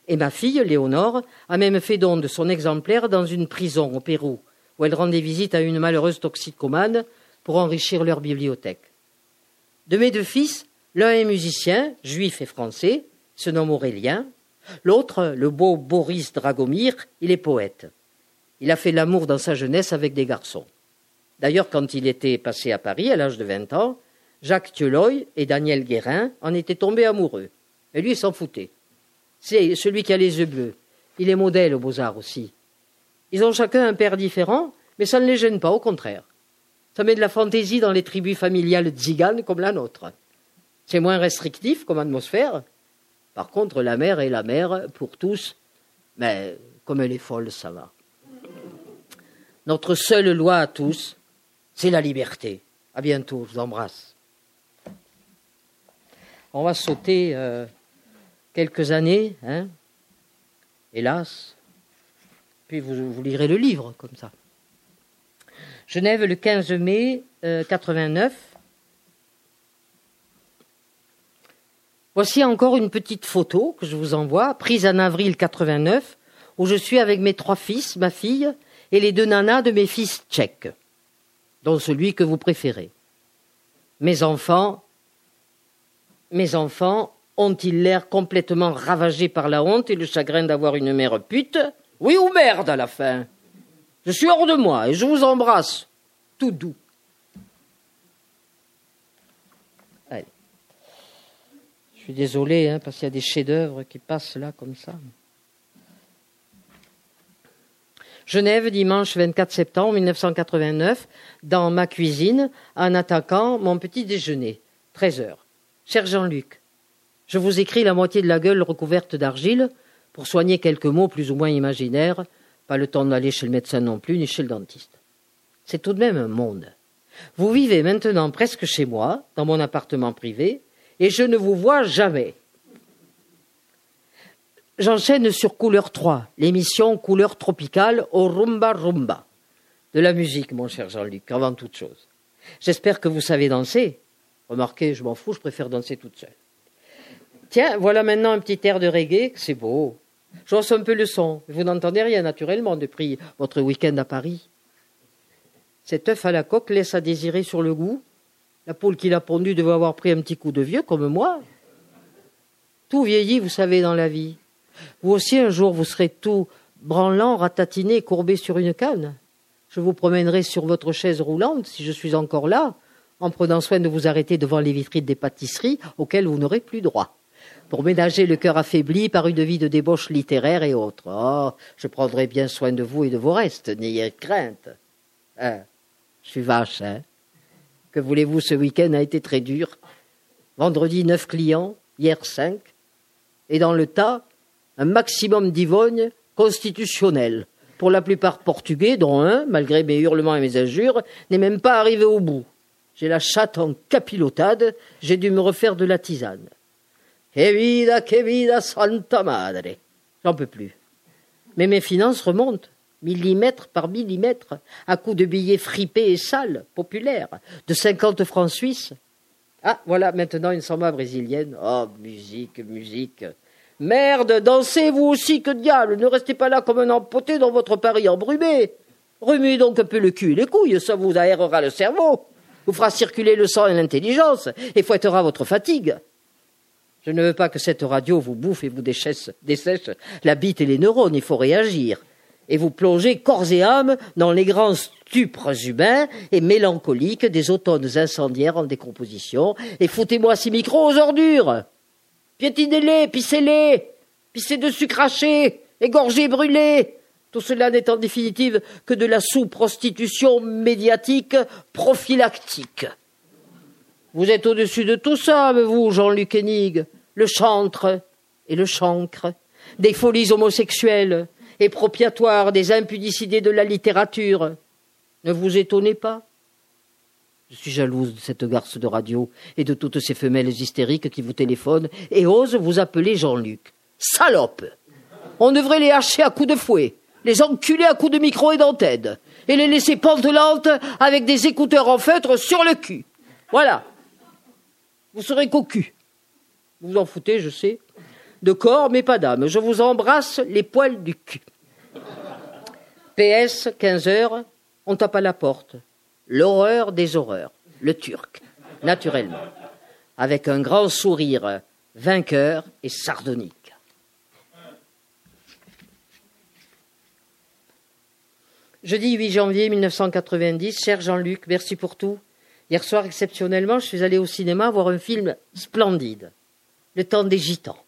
et ma fille, Léonore, a même fait don de son exemplaire dans une prison au Pérou, où elle rendait visite à une malheureuse toxicomane pour enrichir leur bibliothèque. De mes deux fils, L'un est musicien, juif et français, se nomme Aurélien. L'autre, le beau Boris Dragomir, il est poète. Il a fait l'amour dans sa jeunesse avec des garçons. D'ailleurs, quand il était passé à Paris, à l'âge de vingt ans, Jacques Thieloy et Daniel Guérin en étaient tombés amoureux. Et lui, il s'en foutait. c'est celui qui a les yeux bleus. Il est modèle aux beaux-arts aussi. Ils ont chacun un père différent, mais ça ne les gêne pas, au contraire. Ça met de la fantaisie dans les tribus familiales tziganes comme la nôtre. C'est moins restrictif comme atmosphère. Par contre, la mère est la mère pour tous, mais comme elle est folle, ça va. Notre seule loi à tous, c'est la liberté. À bientôt, je vous embrasse. On va sauter euh, quelques années, hein, hélas, puis vous, vous lirez le livre comme ça. Genève le 15 mai 89. Voici encore une petite photo que je vous envoie, prise en avril 89, où je suis avec mes trois fils, ma fille, et les deux nanas de mes fils tchèques, dont celui que vous préférez. Mes enfants, mes enfants ont-ils l'air complètement ravagés par la honte et le chagrin d'avoir une mère pute? Oui ou merde à la fin? Je suis hors de moi et je vous embrasse, tout doux. Allez. Je suis désolé hein, parce qu'il y a des chefs-d'œuvre qui passent là comme ça. Genève, dimanche 24 septembre 1989, dans ma cuisine, en attaquant mon petit déjeuner, 13 heures. Cher Jean-Luc, je vous écris la moitié de la gueule recouverte d'argile pour soigner quelques mots plus ou moins imaginaires pas le temps d'aller chez le médecin non plus, ni chez le dentiste. C'est tout de même un monde. Vous vivez maintenant presque chez moi, dans mon appartement privé, et je ne vous vois jamais. J'enchaîne sur Couleur 3, l'émission Couleur tropicale au Rumba Rumba. De la musique, mon cher Jean-Luc, avant toute chose. J'espère que vous savez danser. Remarquez, je m'en fous, je préfère danser toute seule. Tiens, voilà maintenant un petit air de reggae, c'est beau. J'ose un peu le son. Vous n'entendez rien naturellement depuis votre week-end à Paris. Cet œuf à la coque laisse à désirer sur le goût. La poule qui l'a pondu devait avoir pris un petit coup de vieux comme moi. Tout vieillit, vous savez, dans la vie. Vous aussi, un jour, vous serez tout branlant, ratatiné, courbé sur une canne. Je vous promènerai sur votre chaise roulante, si je suis encore là, en prenant soin de vous arrêter devant les vitrines des pâtisseries auxquelles vous n'aurez plus droit pour ménager le cœur affaibli par une vie de débauche littéraire et autres. Oh, je prendrai bien soin de vous et de vos restes, n'ayez crainte. Hein, je suis vache, hein. Que voulez-vous, ce week-end a été très dur. Vendredi, neuf clients, hier cinq. Et dans le tas, un maximum d'ivognes constitutionnels. Pour la plupart portugais, dont un, malgré mes hurlements et mes injures, n'est même pas arrivé au bout. J'ai la chatte en capilotade, j'ai dû me refaire de la tisane. Que vida, que vida, santa madre. J'en peux plus. Mais mes finances remontent, millimètre par millimètre, à coups de billets fripés et sales, populaires, de cinquante francs suisses. Ah, voilà maintenant une samba brésilienne. Oh, musique, musique. Merde, dansez vous aussi, que diable, ne restez pas là comme un empoté dans votre Paris embrumé. Remuez donc un peu le cul et les couilles, ça vous aérera le cerveau, vous fera circuler le sang et l'intelligence, et fouettera votre fatigue. Je ne veux pas que cette radio vous bouffe et vous dessèche, la bite et les neurones. Il faut réagir. Et vous plonger corps et âme dans les grands stupres humains et mélancoliques des automnes incendiaires en décomposition. Et foutez-moi ces micros aux ordures. Piétinez-les, pissez-les, pissez dessus crachés, égorgez, brûlez. Tout cela n'est en définitive que de la sous-prostitution médiatique prophylactique. Vous êtes au-dessus de tout ça, vous, Jean-Luc Hénig, le chantre et le chancre, des folies homosexuelles, propriatoires des impudicités de la littérature. Ne vous étonnez pas? Je suis jalouse de cette garce de radio et de toutes ces femelles hystériques qui vous téléphonent et osent vous appeler Jean-Luc. Salope On devrait les hacher à coups de fouet, les enculer à coups de micro et d'antenne, et les laisser pantelantes avec des écouteurs en feutre sur le cul. Voilà. Vous serez cocu. Vous en foutez, je sais. De corps, mais pas d'âme. Je vous embrasse les poils du cul. PS, 15 heures, on tape à la porte. L'horreur des horreurs. Le turc, naturellement. Avec un grand sourire vainqueur et sardonique. Jeudi 8 janvier 1990, cher Jean-Luc, merci pour tout. Hier soir, exceptionnellement, je suis allé au cinéma voir un film splendide, Le temps des gitans.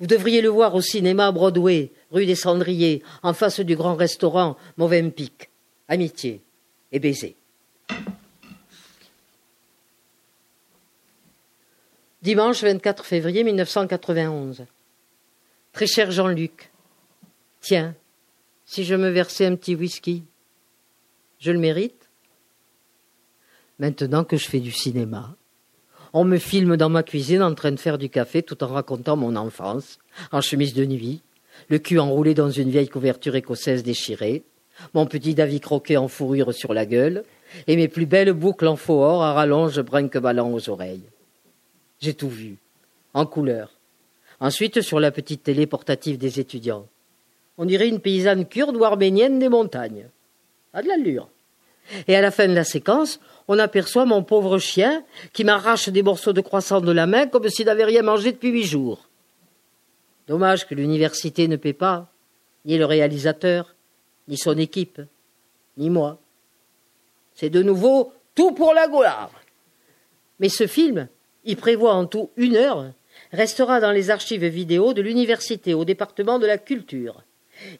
Vous devriez le voir au cinéma Broadway, rue des Cendriers, en face du grand restaurant Pic. Amitié et baiser. Dimanche 24 février 1991. Très cher Jean-Luc, tiens, si je me versais un petit whisky, je le mérite? Maintenant que je fais du cinéma, on me filme dans ma cuisine en train de faire du café tout en racontant mon enfance, en chemise de nuit, le cul enroulé dans une vieille couverture écossaise déchirée, mon petit David croqué en fourrure sur la gueule, et mes plus belles boucles en faux or à rallonge brinque-ballant aux oreilles. J'ai tout vu, en couleur. Ensuite, sur la petite télé portative des étudiants. On dirait une paysanne kurde ou arménienne des montagnes. A de l'allure. Et à la fin de la séquence, on aperçoit mon pauvre chien qui m'arrache des morceaux de croissant de la main comme s'il n'avait rien mangé depuis huit jours. Dommage que l'université ne paie pas, ni le réalisateur, ni son équipe, ni moi. C'est de nouveau tout pour la gloire. Mais ce film, il prévoit en tout une heure, restera dans les archives vidéo de l'université au département de la culture.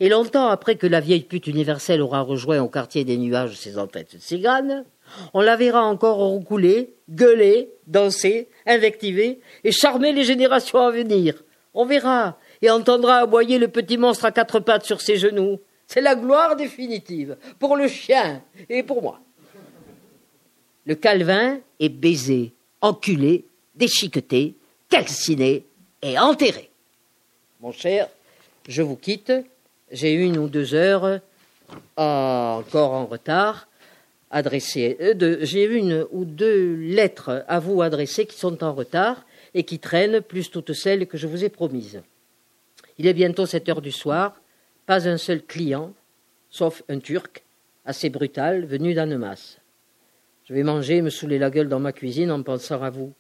Et longtemps après que la vieille pute universelle aura rejoint au quartier des nuages ses entêtes ciganes, on la verra encore roucouler, gueuler, danser, invectiver et charmer les générations à venir. On verra et entendra aboyer le petit monstre à quatre pattes sur ses genoux. C'est la gloire définitive, pour le chien et pour moi. Le Calvin est baisé, enculé, déchiqueté, calciné et enterré. Mon cher, je vous quitte. J'ai une ou deux heures encore en retard. Adressées, euh, j'ai une ou deux lettres à vous adresser qui sont en retard et qui traînent, plus toutes celles que je vous ai promises. Il est bientôt sept heures du soir, pas un seul client, sauf un Turc, assez brutal, venu d'Annemasse. Je vais manger et me saouler la gueule dans ma cuisine en pensant à vous.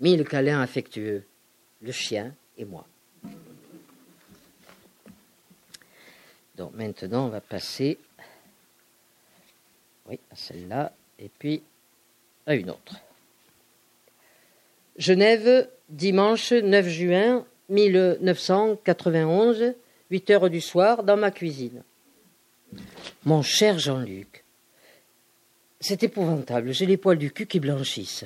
Mille câlins affectueux, le chien et moi. Donc maintenant, on va passer oui, à celle-là, et puis à une autre. Genève, dimanche 9 juin 1991, 8 heures du soir, dans ma cuisine. Mon cher Jean-Luc, c'est épouvantable, j'ai les poils du cul qui blanchissent.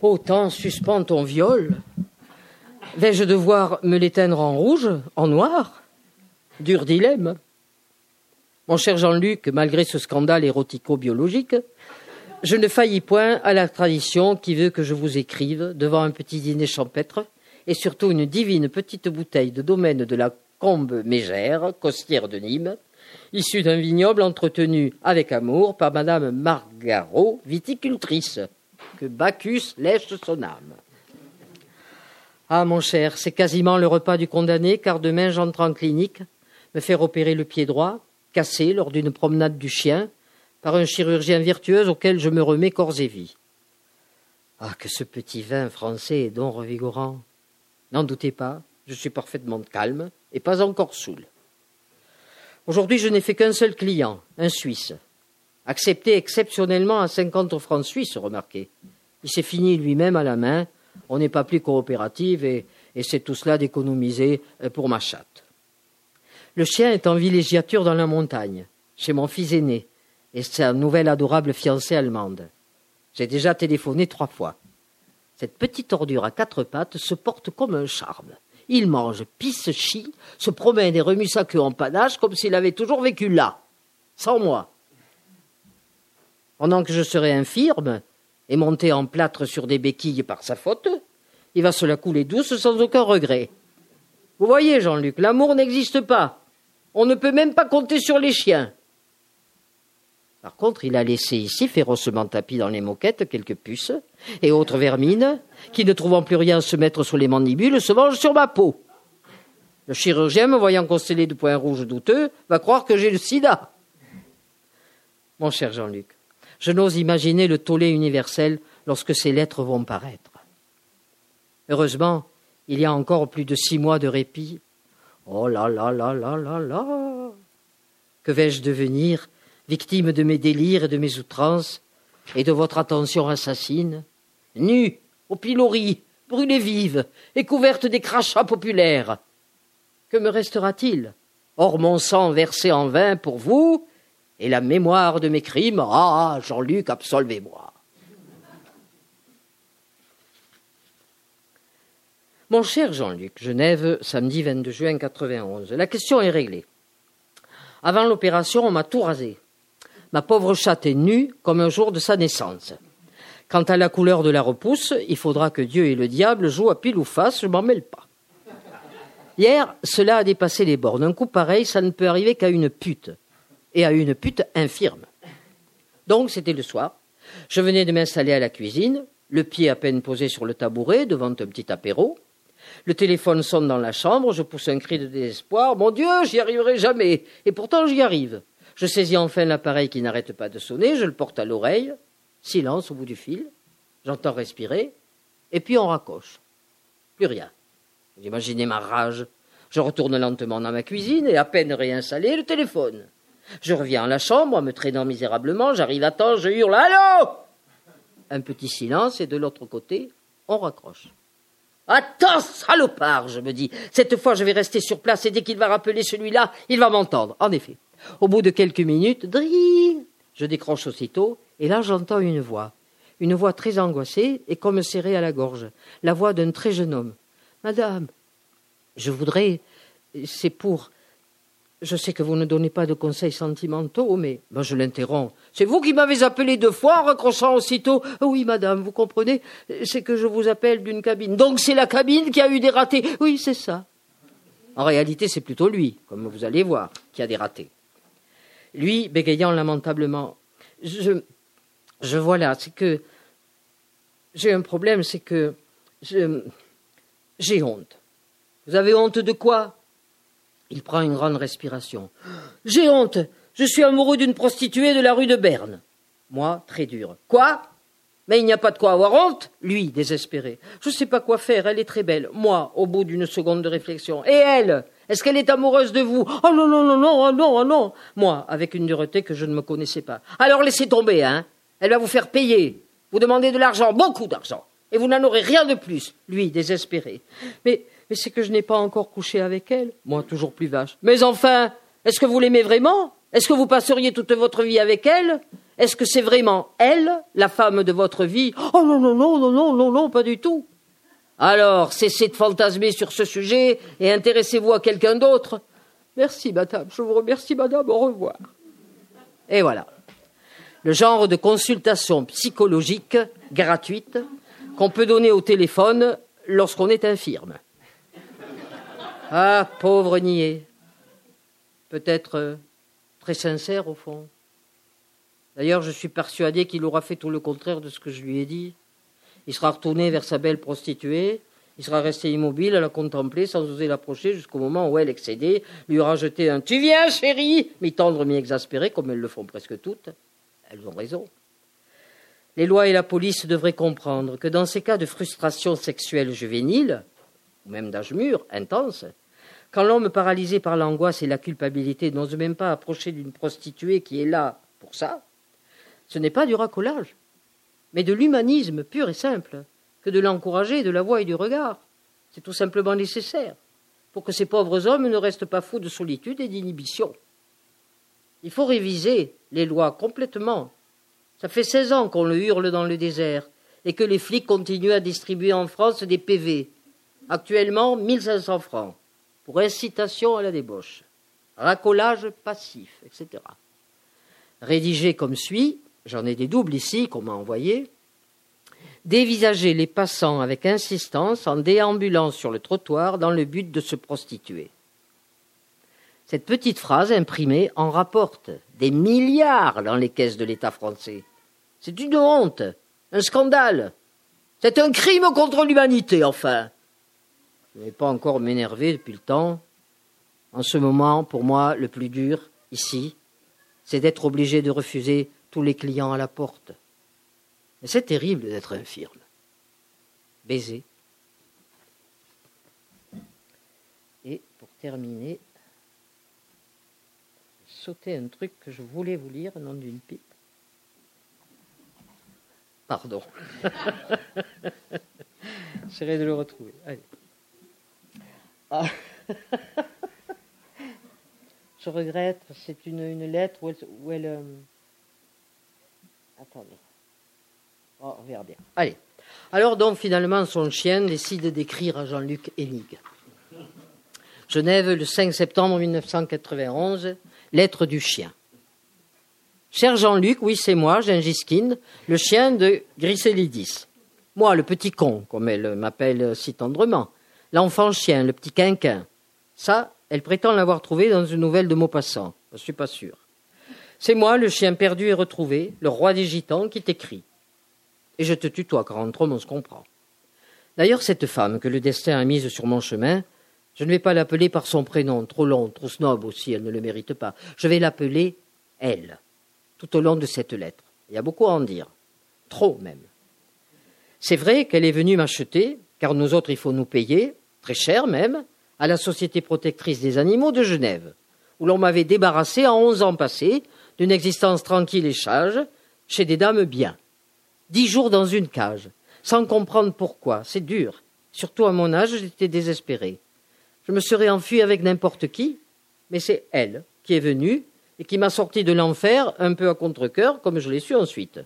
Autant suspends ton viol. Vais-je devoir me l'éteindre en rouge, en noir? Dur dilemme. Mon cher Jean-Luc, malgré ce scandale érotico-biologique, je ne faillis point à la tradition qui veut que je vous écrive devant un petit dîner champêtre et surtout une divine petite bouteille de domaine de la Combe Mégère, costière de Nîmes, issue d'un vignoble entretenu avec amour par Madame Margarot, viticultrice que Bacchus lèche son âme. Ah, mon cher, c'est quasiment le repas du condamné, car demain j'entre en clinique, me faire opérer le pied droit, cassé lors d'une promenade du chien, par un chirurgien virtueux auquel je me remets corps et vie. Ah, que ce petit vin français est donc revigorant. N'en doutez pas, je suis parfaitement calme et pas encore saoul. Aujourd'hui, je n'ai fait qu'un seul client, un Suisse accepté exceptionnellement à cinquante francs suisses, remarquez. Il s'est fini lui-même à la main, on n'est pas plus coopérative et, c'est tout cela d'économiser euh, pour ma chatte. Le chien est en villégiature dans la montagne, chez mon fils aîné, et sa nouvelle adorable fiancée allemande. J'ai déjà téléphoné trois fois. Cette petite ordure à quatre pattes se porte comme un charme. Il mange, pisse, chie, se promène et remue sa queue en panache comme s'il avait toujours vécu là, sans moi pendant que je serai infirme et monté en plâtre sur des béquilles par sa faute, il va se la couler douce sans aucun regret. Vous voyez, Jean-Luc, l'amour n'existe pas. On ne peut même pas compter sur les chiens. Par contre, il a laissé ici, férocement tapis dans les moquettes, quelques puces et autres vermines, qui, ne trouvant plus rien à se mettre sur les mandibules, se mangent sur ma peau. Le chirurgien, me voyant constellé de points rouges douteux, va croire que j'ai le sida. Mon cher Jean-Luc, je n'ose imaginer le tollé universel lorsque ces lettres vont paraître. Heureusement, il y a encore plus de six mois de répit. Oh là là là là là là Que vais-je devenir, victime de mes délires et de mes outrances, et de votre attention assassine Nu, au pilori, brûlée vive et couverte des crachats populaires. Que me restera-t-il Hors mon sang versé en vain pour vous et la mémoire de mes crimes? Ah, Jean-Luc, absolvez-moi. Mon cher Jean-Luc, Genève, samedi 22 juin 91. La question est réglée. Avant l'opération, on m'a tout rasé. Ma pauvre chatte est nue comme un jour de sa naissance. Quant à la couleur de la repousse, il faudra que Dieu et le diable jouent à pile ou face, je m'en mêle pas. Hier, cela a dépassé les bornes. Un coup pareil, ça ne peut arriver qu'à une pute. Et à une pute infirme. Donc, c'était le soir. Je venais de m'installer à la cuisine, le pied à peine posé sur le tabouret devant un petit apéro. Le téléphone sonne dans la chambre, je pousse un cri de désespoir. Mon Dieu, j'y arriverai jamais. Et pourtant, j'y arrive. Je saisis enfin l'appareil qui n'arrête pas de sonner, je le porte à l'oreille. Silence au bout du fil. J'entends respirer. Et puis on raccroche. Plus rien. Vous imaginez ma rage. Je retourne lentement dans ma cuisine et à peine réinstallé, le téléphone. Je reviens à la chambre, me traînant misérablement, j'arrive à temps, je hurle Allô Un petit silence et de l'autre côté, on raccroche. Attends, salopard, je me dis. Cette fois, je vais rester sur place et dès qu'il va rappeler celui-là, il va m'entendre. En effet. Au bout de quelques minutes, dring Je décroche aussitôt et là, j'entends une voix. Une voix très angoissée et comme serrée à la gorge. La voix d'un très jeune homme. Madame, je voudrais. C'est pour. Je sais que vous ne donnez pas de conseils sentimentaux, mais ben, je l'interromps. C'est vous qui m'avez appelé deux fois en raccrochant aussitôt. Oui, madame, vous comprenez C'est que je vous appelle d'une cabine. Donc c'est la cabine qui a eu des ratés. Oui, c'est ça. En réalité, c'est plutôt lui, comme vous allez voir, qui a des ratés. Lui, bégayant lamentablement. Je. Je vois là, c'est que. J'ai un problème, c'est que. J'ai honte. Vous avez honte de quoi? Il prend une grande respiration. J'ai honte. Je suis amoureux d'une prostituée de la rue de Berne. Moi, très dur. Quoi? Mais il n'y a pas de quoi avoir honte? Lui, désespéré. Je ne sais pas quoi faire, elle est très belle. Moi, au bout d'une seconde de réflexion. Et elle? Est-ce qu'elle est amoureuse de vous? Oh non, non, non, non, oh non, oh non Moi, avec une dureté que je ne me connaissais pas. Alors laissez tomber, hein Elle va vous faire payer. Vous demandez de l'argent, beaucoup d'argent. Et vous n'en aurez rien de plus. Lui, désespéré. Mais mais c'est que je n'ai pas encore couché avec elle. Moi, toujours plus vache. Mais enfin, est-ce que vous l'aimez vraiment? Est-ce que vous passeriez toute votre vie avec elle? Est-ce que c'est vraiment elle, la femme de votre vie? Oh non, non, non, non, non, non, non, pas du tout. Alors, cessez de fantasmer sur ce sujet et intéressez-vous à quelqu'un d'autre. Merci, madame. Je vous remercie, madame. Au revoir. Et voilà. Le genre de consultation psychologique gratuite qu'on peut donner au téléphone lorsqu'on est infirme. Ah, pauvre niais. Peut-être euh, très sincère au fond. D'ailleurs, je suis persuadé qu'il aura fait tout le contraire de ce que je lui ai dit. Il sera retourné vers sa belle prostituée, il sera resté immobile à la contempler sans oser l'approcher jusqu'au moment où elle, excédée, lui aura jeté un Tu viens, chérie mi-tendre, mi-exaspéré, comme elles le font presque toutes. Elles ont raison. Les lois et la police devraient comprendre que dans ces cas de frustration sexuelle juvénile, même d'âge mûr, intense, quand l'homme paralysé par l'angoisse et la culpabilité n'ose même pas approcher d'une prostituée qui est là pour ça, ce n'est pas du racolage, mais de l'humanisme pur et simple, que de l'encourager de la voix et du regard. C'est tout simplement nécessaire pour que ces pauvres hommes ne restent pas fous de solitude et d'inhibition. Il faut réviser les lois complètement. Ça fait seize ans qu'on le hurle dans le désert et que les flics continuent à distribuer en France des PV Actuellement, 1500 francs pour incitation à la débauche, racolage passif, etc. Rédigé comme suit, j'en ai des doubles ici qu'on m'a envoyés, dévisager les passants avec insistance en déambulant sur le trottoir dans le but de se prostituer. Cette petite phrase imprimée en rapporte des milliards dans les caisses de l'État français. C'est une honte, un scandale. C'est un crime contre l'humanité, enfin. Je ne vais pas encore m'énerver depuis le temps. En ce moment, pour moi, le plus dur, ici, c'est d'être obligé de refuser tous les clients à la porte. Mais c'est terrible d'être infirme. Baiser. Et pour terminer, sauter un truc que je voulais vous lire, nom d'une pipe. Pardon. <laughs> J'essaierai de le retrouver. Allez. Ah. <laughs> Je regrette, c'est une, lettre où elle. Euh, Attendez. Oh, regardez. Allez. Alors, donc, finalement, son chien décide d'écrire à Jean-Luc Hénig. Genève, le 5 septembre 1991, lettre du chien. Cher Jean-Luc, oui, c'est moi, Gengiskin, le chien de Grisélidis. Moi, le petit con, comme elle m'appelle si tendrement. L'enfant chien, le petit quinquin. Ça, elle prétend l'avoir trouvé dans une nouvelle de Maupassant. Je ne suis pas sûr. C'est moi, le chien perdu et retrouvé, le roi des gitans, qui t'écrit. Et je te tutoie, car entre hommes on se comprend. D'ailleurs, cette femme que le destin a mise sur mon chemin, je ne vais pas l'appeler par son prénom, trop long, trop snob aussi, elle ne le mérite pas. Je vais l'appeler elle, tout au long de cette lettre. Il y a beaucoup à en dire. Trop même. C'est vrai qu'elle est venue m'acheter, car nous autres il faut nous payer, très cher même, à la Société protectrice des animaux de Genève, où l'on m'avait débarrassé en onze ans passés d'une existence tranquille et sage, chez des dames bien. Dix jours dans une cage, sans comprendre pourquoi, c'est dur. Surtout à mon âge, j'étais désespéré. Je me serais enfui avec n'importe qui, mais c'est elle qui est venue et qui m'a sorti de l'enfer un peu à contre-cœur, comme je l'ai su ensuite.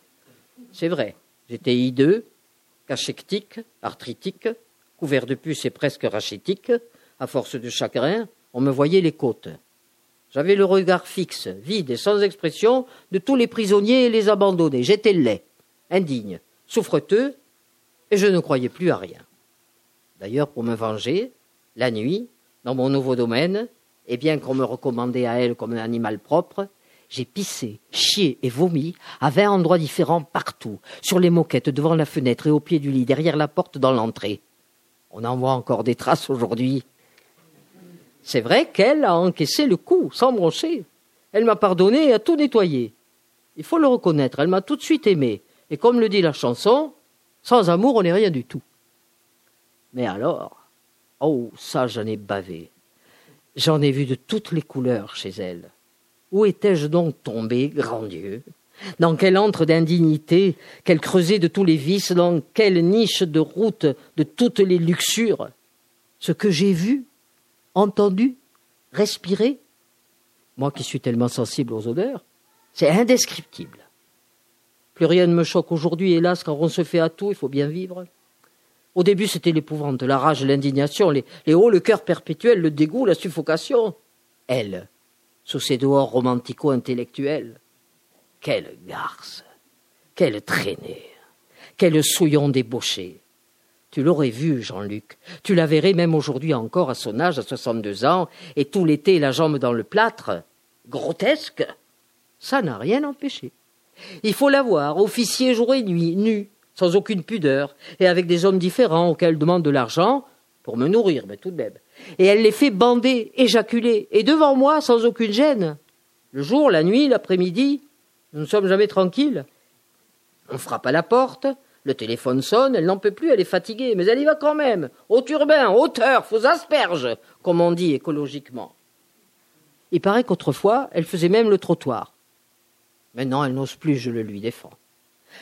C'est vrai, j'étais hideux, cachectique, arthritique, couvert de puces et presque rachitique, à force de chagrin, on me voyait les côtes. J'avais le regard fixe, vide et sans expression de tous les prisonniers et les abandonnés. J'étais laid, indigne, souffreteux, et je ne croyais plus à rien. D'ailleurs, pour me venger, la nuit, dans mon nouveau domaine, et bien qu'on me recommandait à elle comme un animal propre, j'ai pissé, chié et vomi à vingt endroits différents partout, sur les moquettes, devant la fenêtre et au pied du lit, derrière la porte, dans l'entrée. On en voit encore des traces aujourd'hui. C'est vrai qu'elle a encaissé le coup, sans broncher. Elle m'a pardonné et a tout nettoyé. Il faut le reconnaître, elle m'a tout de suite aimé. Et comme le dit la chanson, sans amour, on n'est rien du tout. Mais alors, oh, ça, j'en ai bavé. J'en ai vu de toutes les couleurs chez elle. Où étais-je donc tombé, grand Dieu? Dans quel antre d'indignité, quel creuset de tous les vices, dans quelle niche de route de toutes les luxures Ce que j'ai vu, entendu, respiré, moi qui suis tellement sensible aux odeurs, c'est indescriptible. Plus rien ne me choque aujourd'hui, hélas, quand on se fait à tout, il faut bien vivre. Au début, c'était l'épouvante, la rage, l'indignation, les, hauts, le cœur perpétuel, le dégoût, la suffocation. Elle, sous ses dehors romantico-intellectuels, quelle garce, quelle traînée, quel souillon débauché, tu l'aurais vu, Jean-Luc. Tu la verrais même aujourd'hui encore à son âge, à soixante-deux ans, et tout l'été la jambe dans le plâtre. Grotesque. Ça n'a rien empêché. Il faut la voir, officier jour et nuit, nue, sans aucune pudeur, et avec des hommes différents auxquels demande de l'argent, pour me nourrir, mais tout de même. Et elle les fait bander, éjaculer, et devant moi, sans aucune gêne. Le jour, la nuit, l'après-midi, nous ne sommes jamais tranquilles. On frappe à la porte, le téléphone sonne, elle n'en peut plus, elle est fatiguée, mais elle y va quand même. Au turbin, hauteur, faux asperges, comme on dit écologiquement. Il paraît qu'autrefois, elle faisait même le trottoir. Maintenant, elle n'ose plus, je le lui défends.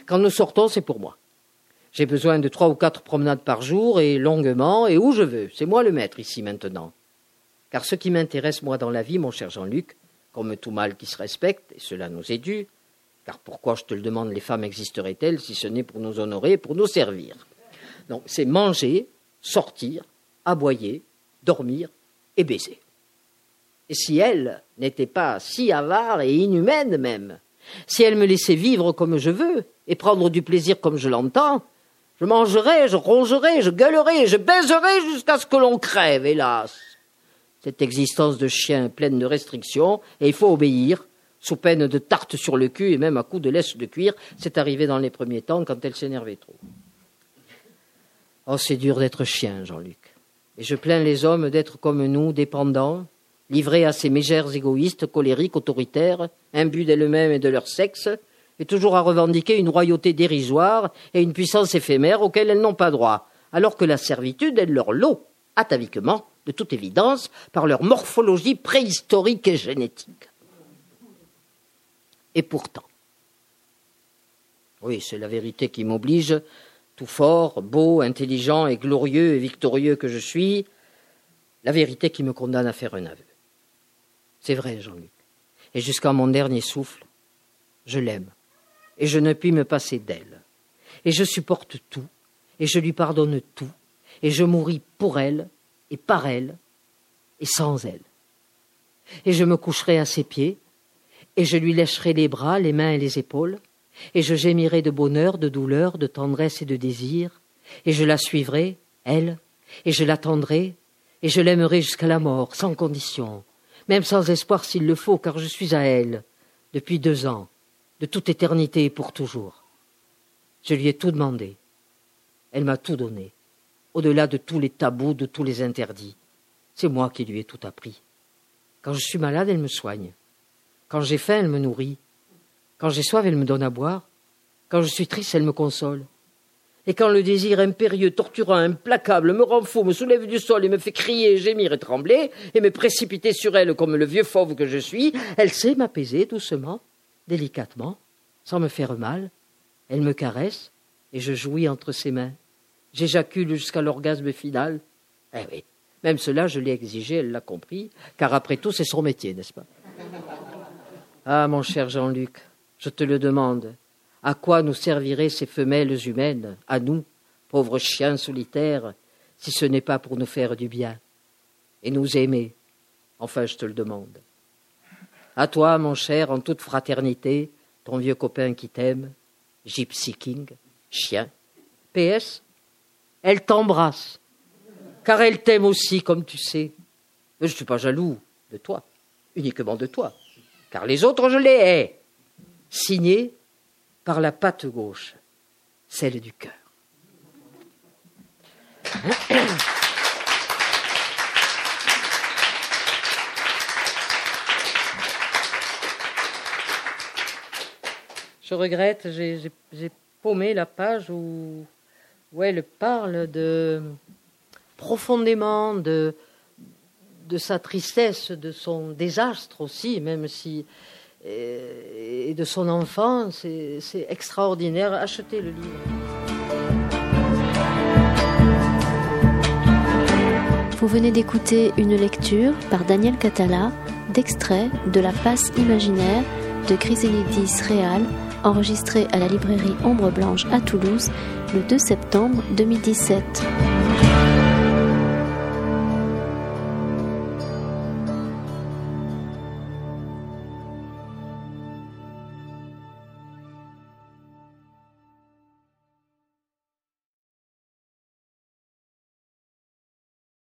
Quand nous sortons, c'est pour moi. J'ai besoin de trois ou quatre promenades par jour et longuement et où je veux. C'est moi le maître ici maintenant. Car ce qui m'intéresse, moi, dans la vie, mon cher Jean-Luc, comme tout mal qui se respecte, et cela nous est dû, pourquoi, je te le demande, les femmes existeraient-elles si ce n'est pour nous honorer, pour nous servir? Donc, c'est manger, sortir, aboyer, dormir et baiser. Et si elle n'était pas si avare et inhumaine même, si elle me laissait vivre comme je veux et prendre du plaisir comme je l'entends, je mangerais, je rongerais, je gueulerais, je baiserais jusqu'à ce que l'on crève, hélas. Cette existence de chien pleine de restrictions, et il faut obéir, sous peine de tarte sur le cul et même à coups de laisse de cuir. C'est arrivé dans les premiers temps quand elle s'énervait trop. Oh, c'est dur d'être chien, Jean-Luc. Et je plains les hommes d'être comme nous, dépendants, livrés à ces mégères égoïstes, colériques, autoritaires, imbus d'elles-mêmes et de leur sexe, et toujours à revendiquer une royauté dérisoire et une puissance éphémère auxquelles elles n'ont pas droit, alors que la servitude est leur lot, ataviquement, de toute évidence, par leur morphologie préhistorique et génétique. Et pourtant, oui, c'est la vérité qui m'oblige, tout fort, beau, intelligent et glorieux et victorieux que je suis, la vérité qui me condamne à faire un aveu. C'est vrai, Jean-Luc. Et jusqu'à mon dernier souffle, je l'aime. Et je ne puis me passer d'elle. Et je supporte tout. Et je lui pardonne tout. Et je mouris pour elle, et par elle, et sans elle. Et je me coucherai à ses pieds, et je lui lècherai les bras, les mains et les épaules, et je gémirai de bonheur, de douleur, de tendresse et de désir, et je la suivrai, elle, et je l'attendrai, et je l'aimerai jusqu'à la mort, sans condition, même sans espoir s'il le faut, car je suis à elle, depuis deux ans, de toute éternité et pour toujours. Je lui ai tout demandé. Elle m'a tout donné, au-delà de tous les tabous, de tous les interdits. C'est moi qui lui ai tout appris. Quand je suis malade, elle me soigne. Quand j'ai faim, elle me nourrit. Quand j'ai soif, elle me donne à boire. Quand je suis triste, elle me console. Et quand le désir impérieux, torturant, implacable me rend fou, me soulève du sol et me fait crier, gémir et trembler, et me précipiter sur elle comme le vieux fauve que je suis, elle sait m'apaiser doucement, délicatement, sans me faire mal. Elle me caresse, et je jouis entre ses mains. J'éjacule jusqu'à l'orgasme final. Eh oui, même cela, je l'ai exigé, elle l'a compris, car après tout, c'est son métier, n'est-ce pas? Ah, mon cher Jean-Luc, je te le demande. À quoi nous serviraient ces femelles humaines, à nous, pauvres chiens solitaires, si ce n'est pas pour nous faire du bien et nous aimer Enfin, je te le demande. À toi, mon cher, en toute fraternité, ton vieux copain qui t'aime, Gypsy King, chien. PS, elle t'embrasse, car elle t'aime aussi, comme tu sais. Mais je ne suis pas jaloux de toi, uniquement de toi, car les autres, je les hais signé par la patte gauche, celle du cœur. Je regrette, j'ai paumé la page où, où elle parle de profondément de, de sa tristesse, de son désastre aussi, même si et, de son enfant. C'est extraordinaire. Achetez le livre. Vous venez d'écouter une lecture par Daniel Catala d'extrait de La passe imaginaire de Chrysélides Réal, enregistré à la librairie Ombre Blanche à Toulouse le 2 septembre 2017.